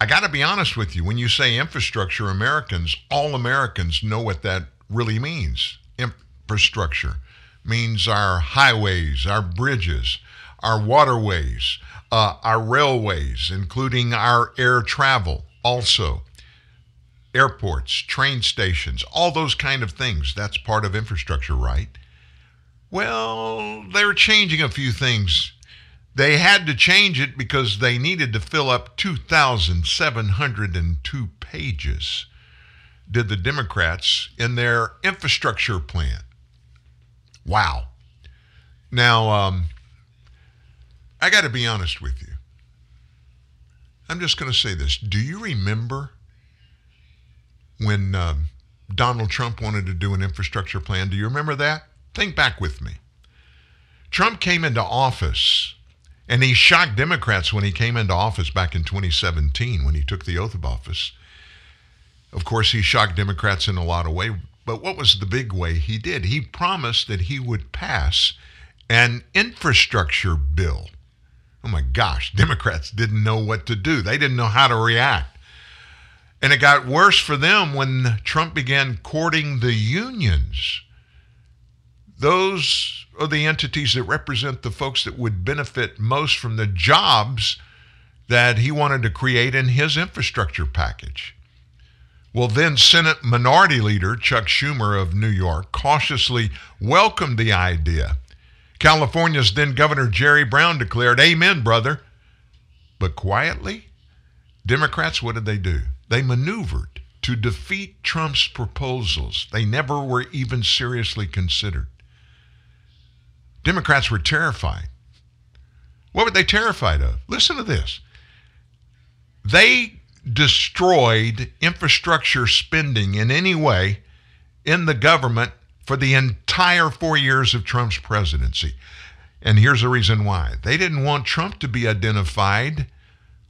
I got to be honest with you. When you say infrastructure, Americans, all Americans know what that really means. Infrastructure means our highways, our bridges, our waterways, uh, our railways, including our air travel, also airports, train stations, all those kind of things. That's part of infrastructure, right? Well, they're changing a few things. They had to change it because they needed to fill up 2,702 pages, did the Democrats in their infrastructure plan. Wow. Now, um, I got to be honest with you. I'm just going to say this. Do you remember when um, Donald Trump wanted to do an infrastructure plan? Do you remember that? Think back with me. Trump came into office and he shocked Democrats when he came into office back in 2017 when he took the oath of office. Of course, he shocked Democrats in a lot of ways, but what was the big way he did? He promised that he would pass an infrastructure bill. Oh my gosh, Democrats didn't know what to do. They didn't know how to react. And it got worse for them when Trump began courting the unions. Those are the entities that represent the folks that would benefit most from the jobs that he wanted to create in his infrastructure package. Well, then Senate Minority Leader Chuck Schumer of New York cautiously welcomed the idea. California's then Governor Jerry Brown declared, Amen, brother. But quietly, Democrats, what did they do? They maneuvered to defeat Trump's proposals. They never were even seriously considered. Democrats were terrified. What were they terrified of? Listen to this. They destroyed infrastructure spending in any way in the government for the entire four years of Trump's presidency. And here's the reason why they didn't want Trump to be identified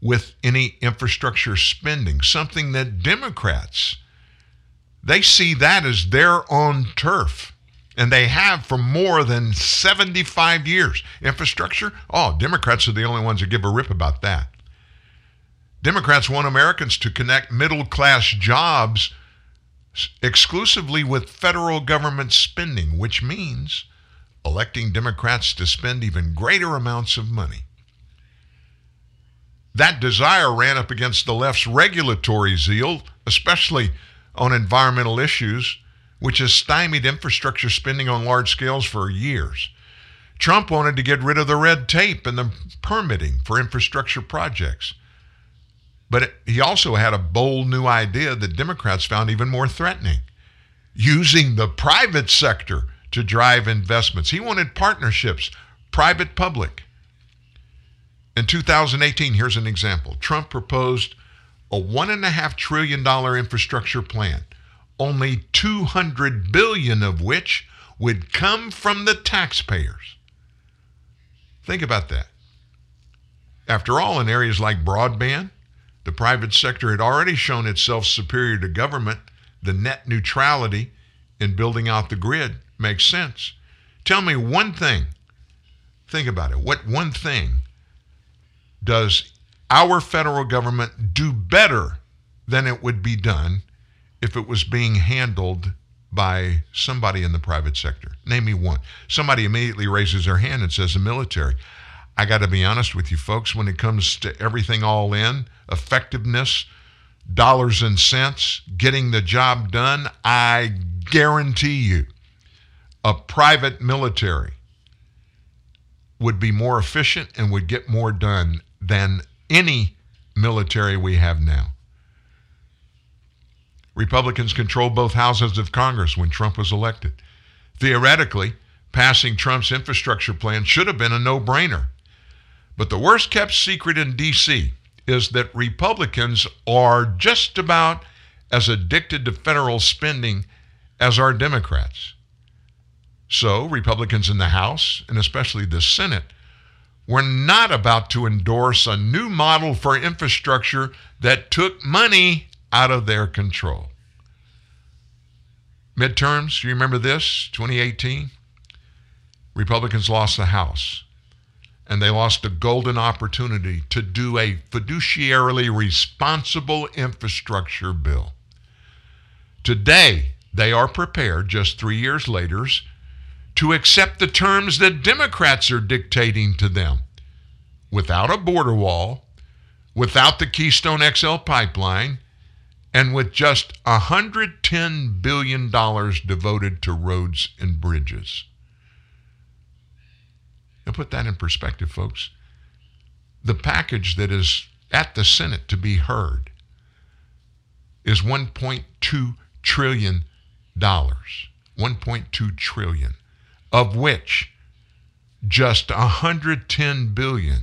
with any infrastructure spending, something that Democrats they see that as their own turf. And they have for more than 75 years. Infrastructure? Oh, Democrats are the only ones that give a rip about that. Democrats want Americans to connect middle class jobs exclusively with federal government spending, which means electing Democrats to spend even greater amounts of money. That desire ran up against the left's regulatory zeal, especially on environmental issues, which has stymied infrastructure spending on large scales for years. Trump wanted to get rid of the red tape and the permitting for infrastructure projects. But he also had a bold new idea that Democrats found even more threatening using the private sector to drive investments. He wanted partnerships, private public. In 2018, here's an example Trump proposed a $1.5 trillion infrastructure plan, only 200 billion of which would come from the taxpayers. Think about that. After all, in areas like broadband, the private sector had already shown itself superior to government. The net neutrality in building out the grid makes sense. Tell me one thing. Think about it. What one thing does our federal government do better than it would be done if it was being handled by somebody in the private sector? Name me one. Somebody immediately raises their hand and says the military. I got to be honest with you, folks, when it comes to everything all in, effectiveness, dollars and cents, getting the job done, I guarantee you a private military would be more efficient and would get more done than any military we have now. Republicans controlled both houses of Congress when Trump was elected. Theoretically, passing Trump's infrastructure plan should have been a no brainer. But the worst kept secret in D.C. is that Republicans are just about as addicted to federal spending as are Democrats. So, Republicans in the House, and especially the Senate, were not about to endorse a new model for infrastructure that took money out of their control. Midterms, you remember this? 2018? Republicans lost the House and they lost a golden opportunity to do a fiduciarily responsible infrastructure bill. Today, they are prepared, just three years later, to accept the terms that Democrats are dictating to them without a border wall, without the Keystone XL pipeline, and with just $110 billion devoted to roads and bridges. Now put that in perspective, folks. The package that is at the Senate to be heard is $1.2 trillion. 1.2 trillion, of which just 110 billion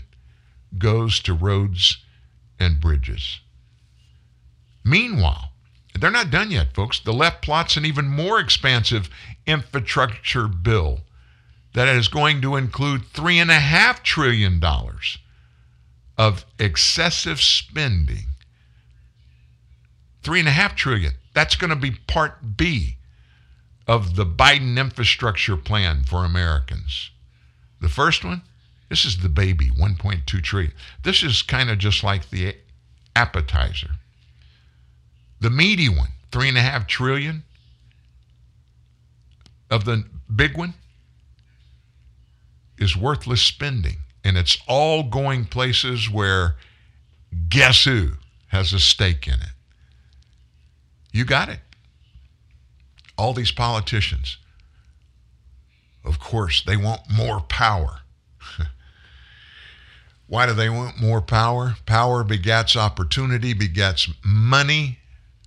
goes to roads and bridges. Meanwhile, they're not done yet, folks. The left plots an even more expansive infrastructure bill that is going to include $3.5 trillion of excessive spending. 3.5 trillion. That's going to be part B of the Biden infrastructure plan for Americans. The first one, this is the baby, 1.2 trillion. This is kind of just like the appetizer. The meaty one, three and a half trillion of the big one is worthless spending. And it's all going places where guess who has a stake in it? You got it. All these politicians, of course, they want more power. Why do they want more power? Power begets opportunity, begets money,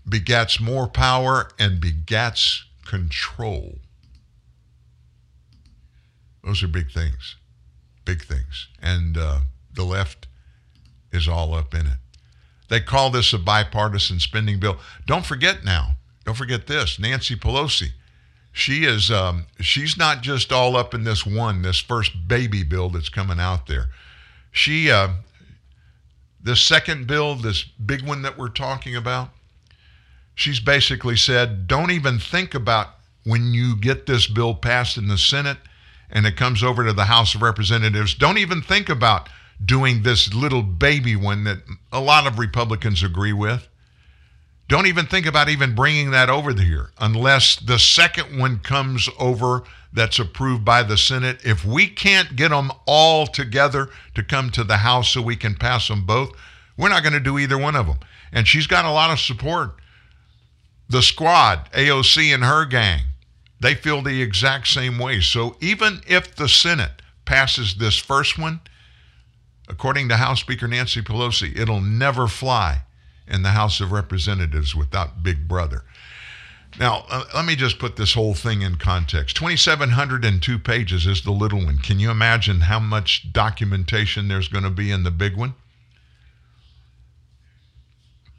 begets more power, and begats control. Those are big things. Big things. And uh, the left is all up in it. They call this a bipartisan spending bill. Don't forget now, don't forget this Nancy Pelosi. She is, um, she's not just all up in this one, this first baby bill that's coming out there. She, uh, this second bill, this big one that we're talking about, she's basically said, don't even think about when you get this bill passed in the Senate and it comes over to the House of Representatives, don't even think about doing this little baby one that a lot of Republicans agree with. Don't even think about even bringing that over here unless the second one comes over that's approved by the Senate. If we can't get them all together to come to the House so we can pass them both, we're not going to do either one of them. And she's got a lot of support. The squad, AOC and her gang, they feel the exact same way. So even if the Senate passes this first one, according to House Speaker Nancy Pelosi, it'll never fly in the House of Representatives without Big Brother. Now, uh, let me just put this whole thing in context. 2,702 pages is the little one. Can you imagine how much documentation there's going to be in the big one?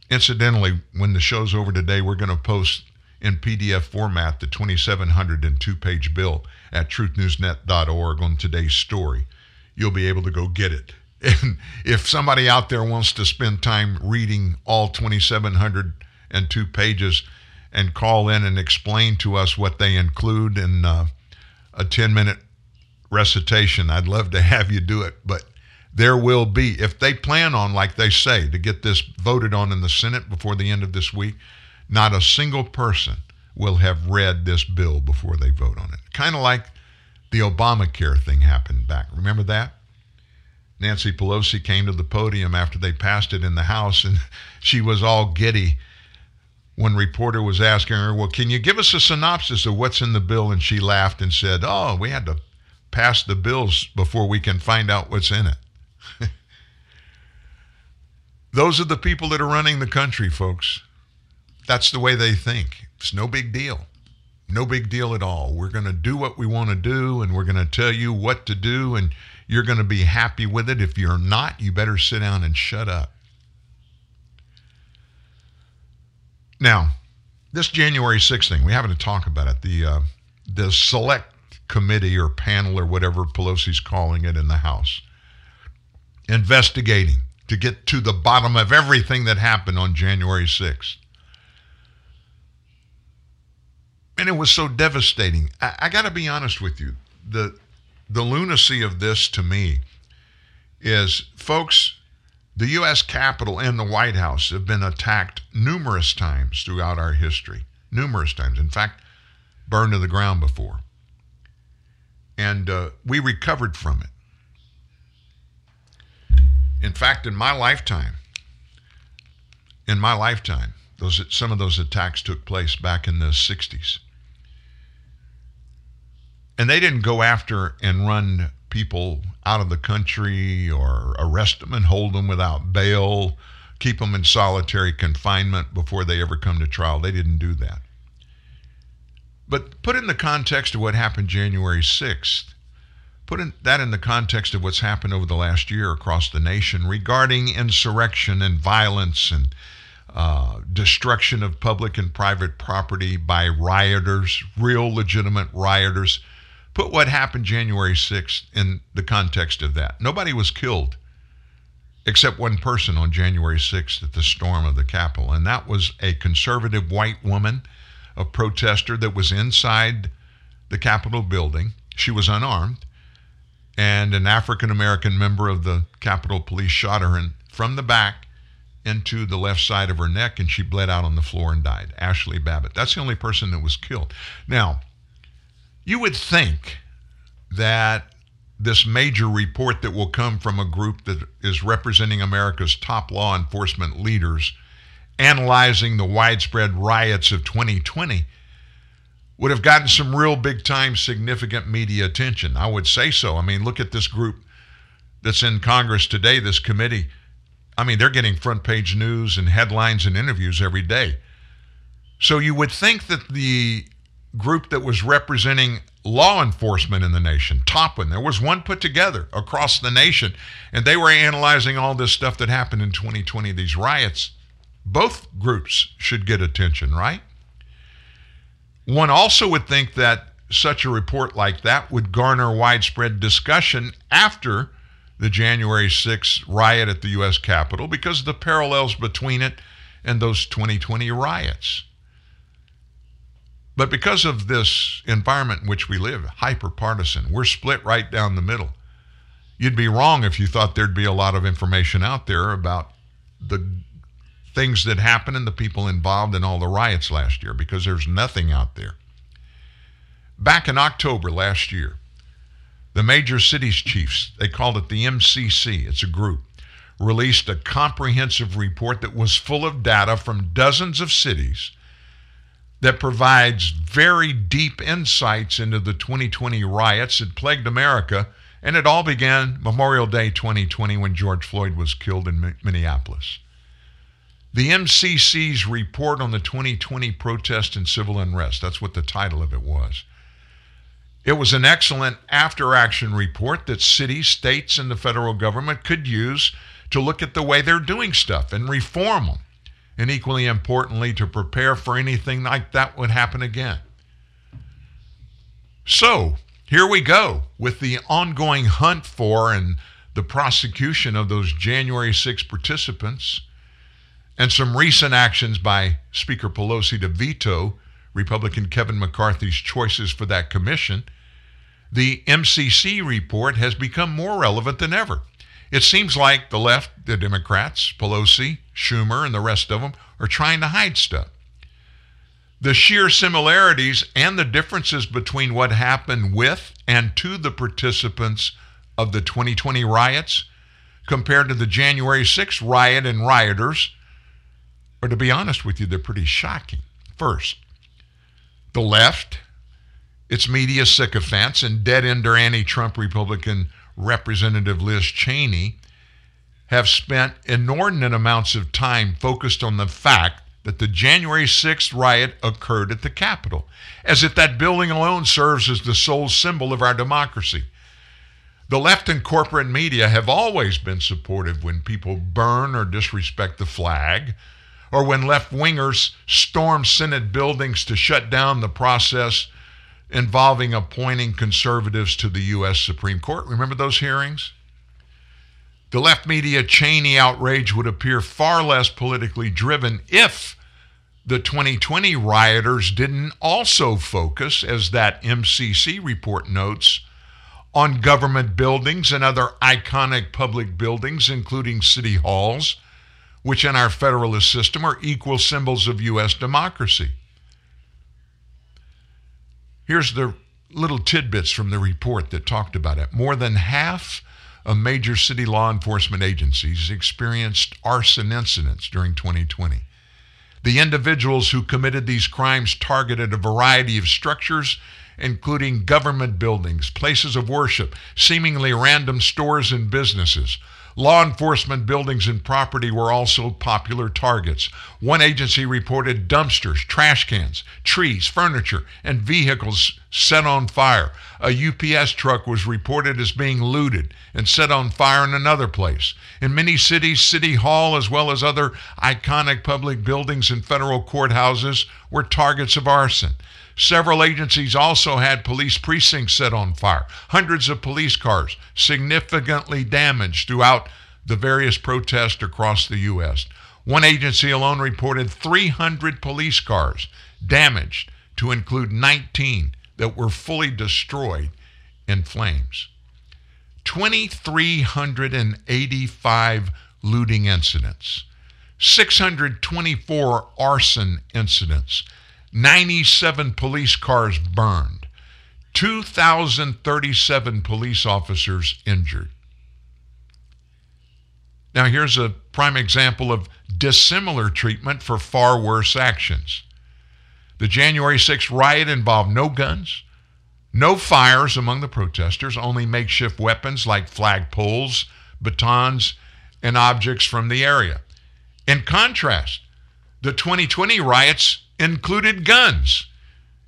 Incidentally, when the show's over today, we're going to post in PDF format the 2,702 page bill at truthnewsnet.org on today's story. You'll be able to go get it. And if somebody out there wants to spend time reading all 2,702 pages and call in and explain to us what they include in uh, a 10 minute recitation, I'd love to have you do it. But there will be, if they plan on, like they say, to get this voted on in the Senate before the end of this week, not a single person will have read this bill before they vote on it. Kind of like the Obamacare thing happened back. Remember that? Nancy Pelosi came to the podium after they passed it in the House, and she was all giddy when reporter was asking her, "Well, can you give us a synopsis of what's in the bill?" And she laughed and said, "Oh, we had to pass the bills before we can find out what's in it." Those are the people that are running the country, folks. That's the way they think. It's no big deal. No big deal at all. We're going to do what we want to do, and we're going to tell you what to do, and you're going to be happy with it. If you're not, you better sit down and shut up. Now, this January 6th thing, we haven't to talk about it. The uh, the select committee or panel or whatever Pelosi's calling it in the House, investigating to get to the bottom of everything that happened on January 6th. And it was so devastating. I, I got to be honest with you. The the lunacy of this to me is, folks, the U.S. Capitol and the White House have been attacked numerous times throughout our history. Numerous times. In fact, burned to the ground before. And uh, we recovered from it. In fact, in my lifetime, in my lifetime, those some of those attacks took place back in the 60s. And they didn't go after and run people out of the country or arrest them and hold them without bail, keep them in solitary confinement before they ever come to trial. They didn't do that. But put in the context of what happened January 6th, put in, that in the context of what's happened over the last year across the nation regarding insurrection and violence and uh, destruction of public and private property by rioters, real legitimate rioters. Put what happened January 6th in the context of that. Nobody was killed except one person on January 6th at the storm of the Capitol, and that was a conservative white woman, a protester that was inside the Capitol building. She was unarmed, and an African American member of the Capitol Police shot her in, from the back into the left side of her neck, and she bled out on the floor and died. Ashli Babbitt. That's the only person that was killed. Now, you would think that this major report that will come from a group that is representing America's top law enforcement leaders, analyzing the widespread riots of 2020, would have gotten some real big time significant media attention. I would say so. I mean, look at this group that's in Congress today, this committee. I mean, they're getting front page news and headlines and interviews every day. So you would think that the group that was representing law enforcement in the nation, Topwin. There was one put together across the nation, and they were analyzing all this stuff that happened in 2020, these riots. Both groups should get attention, right? One also would think that such a report like that would garner widespread discussion after the January 6th riot at the U.S. Capitol because of the parallels between it and those 2020 riots. But because of this environment in which we live, hyper partisan, we're split right down the middle. You'd be wrong if you thought there'd be a lot of information out there about the things that happened and the people involved in all the riots last year because there's nothing out there. Back in October last year, the major cities chiefs, they called it the MCC, it's a group, released a comprehensive report that was full of data from dozens of cities that provides very deep insights into the 2020 riots that plagued America. And it all began Memorial Day 2020 when George Floyd was killed in Minneapolis. The MCC's report on the 2020 protest and civil unrest, that's what the title of it was. It was an excellent after action report that cities, states, and the federal government could use to look at the way they're doing stuff and reform them and equally importantly, to prepare for anything like that would happen again. So, here we go with the ongoing hunt for and the prosecution of those January 6 participants and some recent actions by Speaker Pelosi to veto Republican Kevin McCarthy's choices for that commission. The MCC report has become more relevant than ever. It seems like the left, the Democrats, Pelosi, Schumer, and the rest of them are trying to hide stuff. The sheer similarities and the differences between what happened with and to the participants of the 2020 riots compared to the January 6th riot and rioters are, to be honest with you, they're pretty shocking. First, the left, its media sycophants, and dead ender anti Trump Republican Representative Liz Cheney have spent inordinate amounts of time focused on the fact that the January 6th riot occurred at the Capitol, as if that building alone serves as the sole symbol of our democracy. The left and corporate media have always been supportive when people burn or disrespect the flag, or when left wingers storm Senate buildings to shut down the process involving appointing conservatives to the U.S. Supreme Court. Remember those hearings? The left media Cheney outrage would appear far less politically driven if the 2020 rioters didn't also focus, as that MCC report notes, on government buildings and other iconic public buildings, including city halls, which in our federalist system are equal symbols of U.S. democracy. Here's the little tidbits from the report that talked about it. More than half of major city law enforcement agencies experienced arson incidents during 2020. The individuals who committed these crimes targeted a variety of structures, including government buildings, places of worship, seemingly random stores and businesses, Law enforcement buildings and property were also popular targets. One agency reported dumpsters, trash cans, trees, furniture, and vehicles set on fire. A UPS truck was reported as being looted and set on fire in another place. In many cities, City Hall, as well as other iconic public buildings and federal courthouses, were targets of arson. Several agencies also had police precincts set on fire. Hundreds of police cars significantly damaged throughout the various protests across the U.S. One agency alone reported 300 police cars damaged, to include 19 that were fully destroyed in flames. 2,385 looting incidents, 624 arson incidents, 97 police cars burned, 2,037 police officers injured. Now, here's a prime example of dissimilar treatment for far worse actions. The January 6th riot involved no guns, no fires among the protesters, only makeshift weapons like flagpoles, batons, and objects from the area. In contrast, the 2020 riots included guns,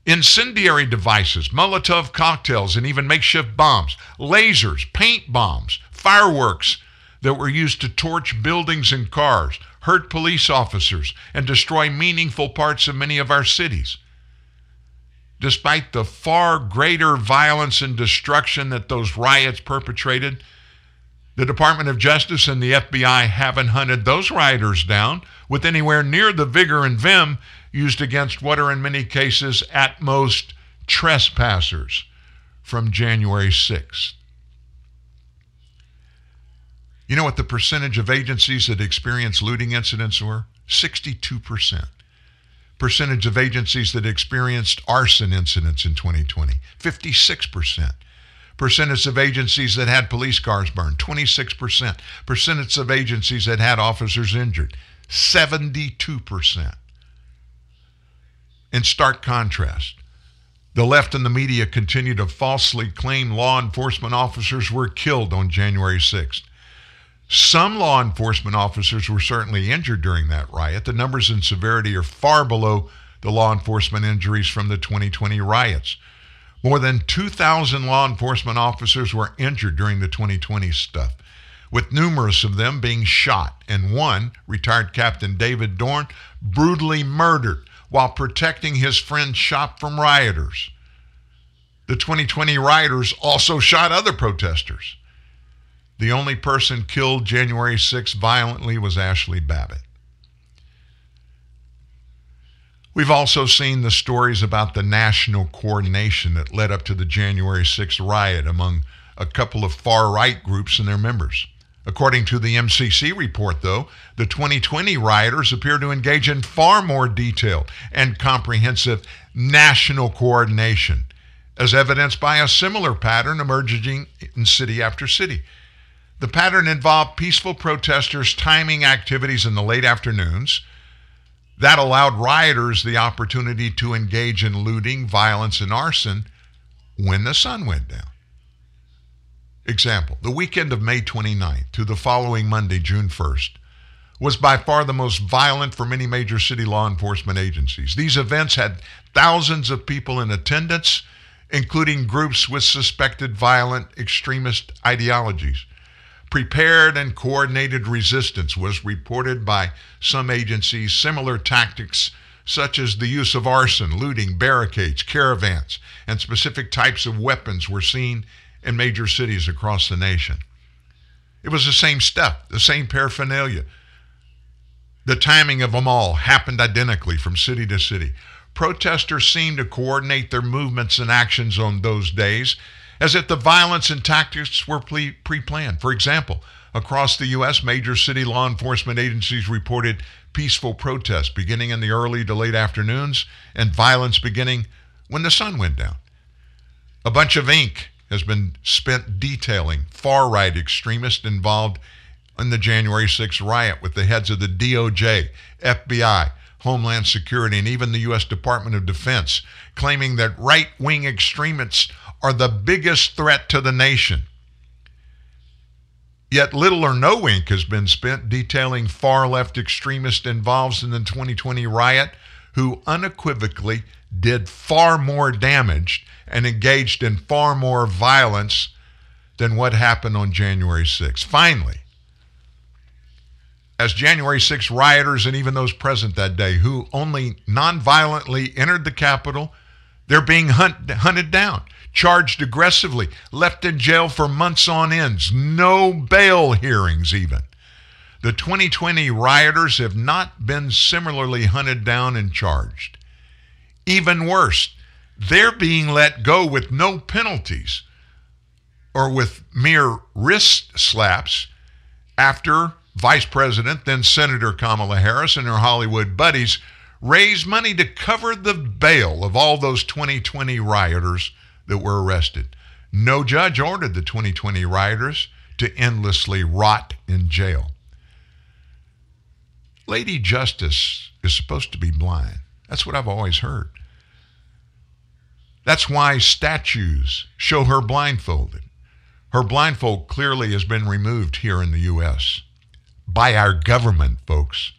incendiary devices, Molotov cocktails, and even makeshift bombs, lasers, paint bombs, fireworks that were used to torch buildings and cars, hurt police officers, and destroy meaningful parts of many of our cities. Despite the far greater violence and destruction that those riots perpetrated, the Department of Justice and the FBI haven't hunted those rioters down with anywhere near the vigor and vim used against what are in many cases at most trespassers from January 6th. You know what the percentage of agencies that experienced looting incidents were? 62%. Percentage of agencies that experienced arson incidents in 2020? 56%. Percentage of agencies that had police cars burned? 26%. Percentage of agencies that had officers injured? 72%. In stark contrast, the left and the media continue to falsely claim law enforcement officers were killed on January 6th. Some law enforcement officers were certainly injured during that riot. The numbers and severity are far below the law enforcement injuries from the 2020 riots. More than 2,000 law enforcement officers were injured during the 2020 stuff, with numerous of them being shot, and one, retired Captain David Dorn, brutally murdered while protecting his friend's shop from rioters. The 2020 rioters also shot other protesters. The only person killed January 6 violently was Ashli Babbitt. We've also seen the stories about the national coordination that led up to the January 6 riot among a couple of far right groups and their members. According to the MCC report, though, the 2020 rioters appear to engage in far more detailed and comprehensive national coordination, as evidenced by a similar pattern emerging in city after city. The pattern involved peaceful protesters timing activities in the late afternoons. That allowed rioters the opportunity to engage in looting, violence, and arson when the sun went down. Example, the weekend of May 29th to the following Monday, June 1st, was by far the most violent for many major city law enforcement agencies. These events had thousands of people in attendance, including groups with suspected violent extremist ideologies. Prepared and coordinated resistance was reported by some agencies. Similar tactics, such as the use of arson, looting, barricades, caravans, and specific types of weapons, were seen in major cities across the nation. It was the same stuff, the same paraphernalia. The timing of them all happened identically from city to city. Protesters seemed to coordinate their movements and actions on those days as if the violence and tactics were pre planned. For example, across the U.S., major city law enforcement agencies reported peaceful protests beginning in the early to late afternoons and violence beginning when the sun went down. A bunch of ink has been spent detailing far right extremists involved in the January 6th riot with the heads of the DOJ, FBI, Homeland Security, and even the U.S. Department of Defense, claiming that right wing extremists are the biggest threat to the nation. Yet little or no ink has been spent detailing far left extremists involved in the 2020 riot who unequivocally did far more damage and engaged in far more violence than what happened on January 6th. Finally, as January 6 rioters and even those present that day who only nonviolently entered the Capitol, they're being hunt, hunted down, charged aggressively, left in jail for months on ends, no bail hearings even. The 2020 rioters have not been similarly hunted down and charged. Even worse, they're being let go with no penalties or with mere wrist slaps after Vice President, then Senator Kamala Harris and her Hollywood buddies raised money to cover the bail of all those 2020 rioters that were arrested. No judge ordered the 2020 rioters to endlessly rot in jail. Lady Justice is supposed to be blind. That's what I've always heard. That's why statues show her blindfolded. Her blindfold clearly has been removed here in the U.S. by our government, folks.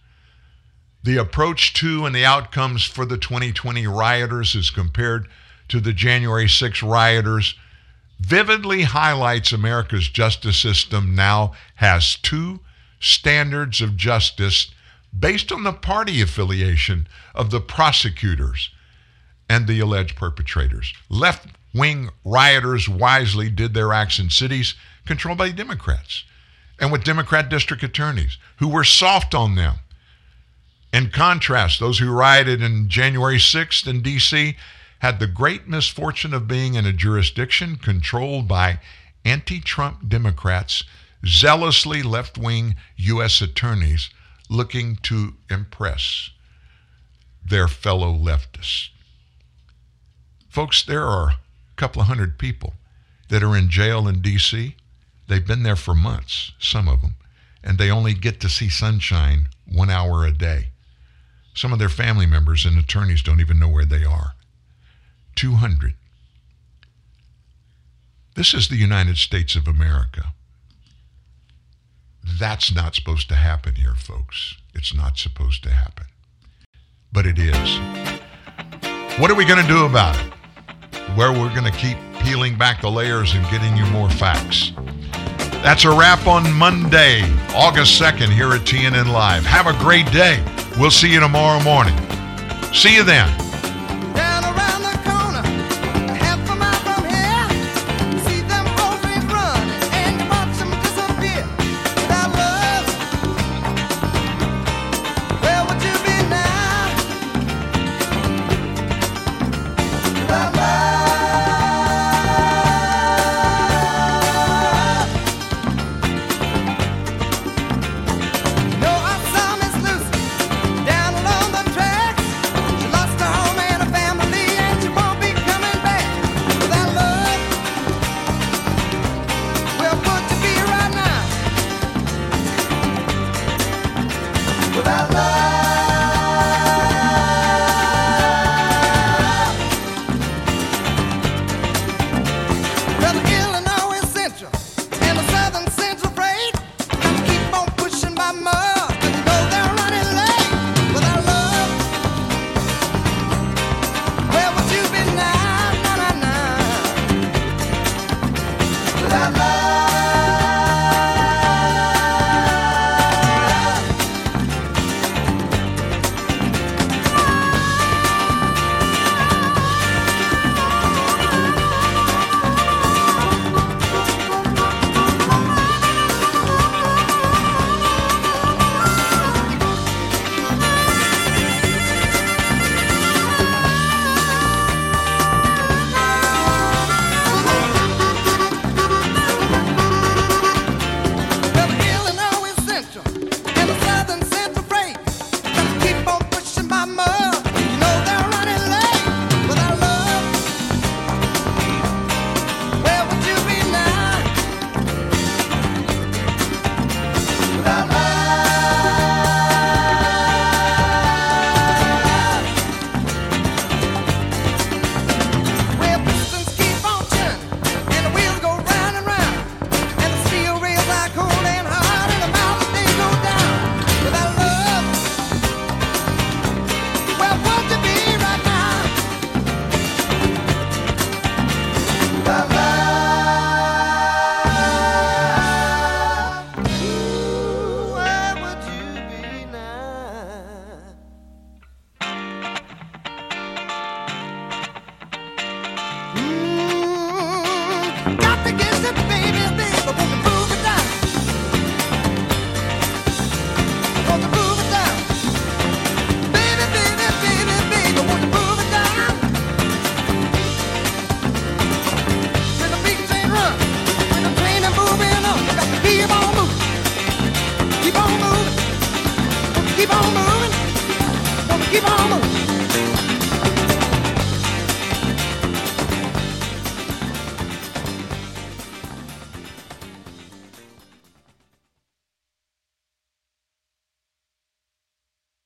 The approach to and the outcomes for the 2020 rioters as compared to the January 6 rioters vividly highlights America's justice system now has two standards of justice based on the party affiliation of the prosecutors and the alleged perpetrators. Left wing rioters wisely did their acts in cities controlled by Democrats and with Democrat district attorneys who were soft on them. In contrast, those who rioted in January 6th in D.C. had the great misfortune of being in a jurisdiction controlled by anti Trump Democrats, zealously left wing U.S. attorneys looking to impress their fellow leftists. Folks, there are a couple of hundred people that are in jail in D.C. They've been there for months, some of them, and they only get to see sunshine one hour a day. Some of their family members and attorneys don't even know where they are. 200. This is the United States of America. That's not supposed to happen here, folks. It's not supposed to happen. But it is. What are we going to do about it? Where we're going to keep peeling back the layers and getting you more facts. That's a wrap on Monday, August 2nd, here at TNN Live. Have a great day. We'll see you tomorrow morning. See you then.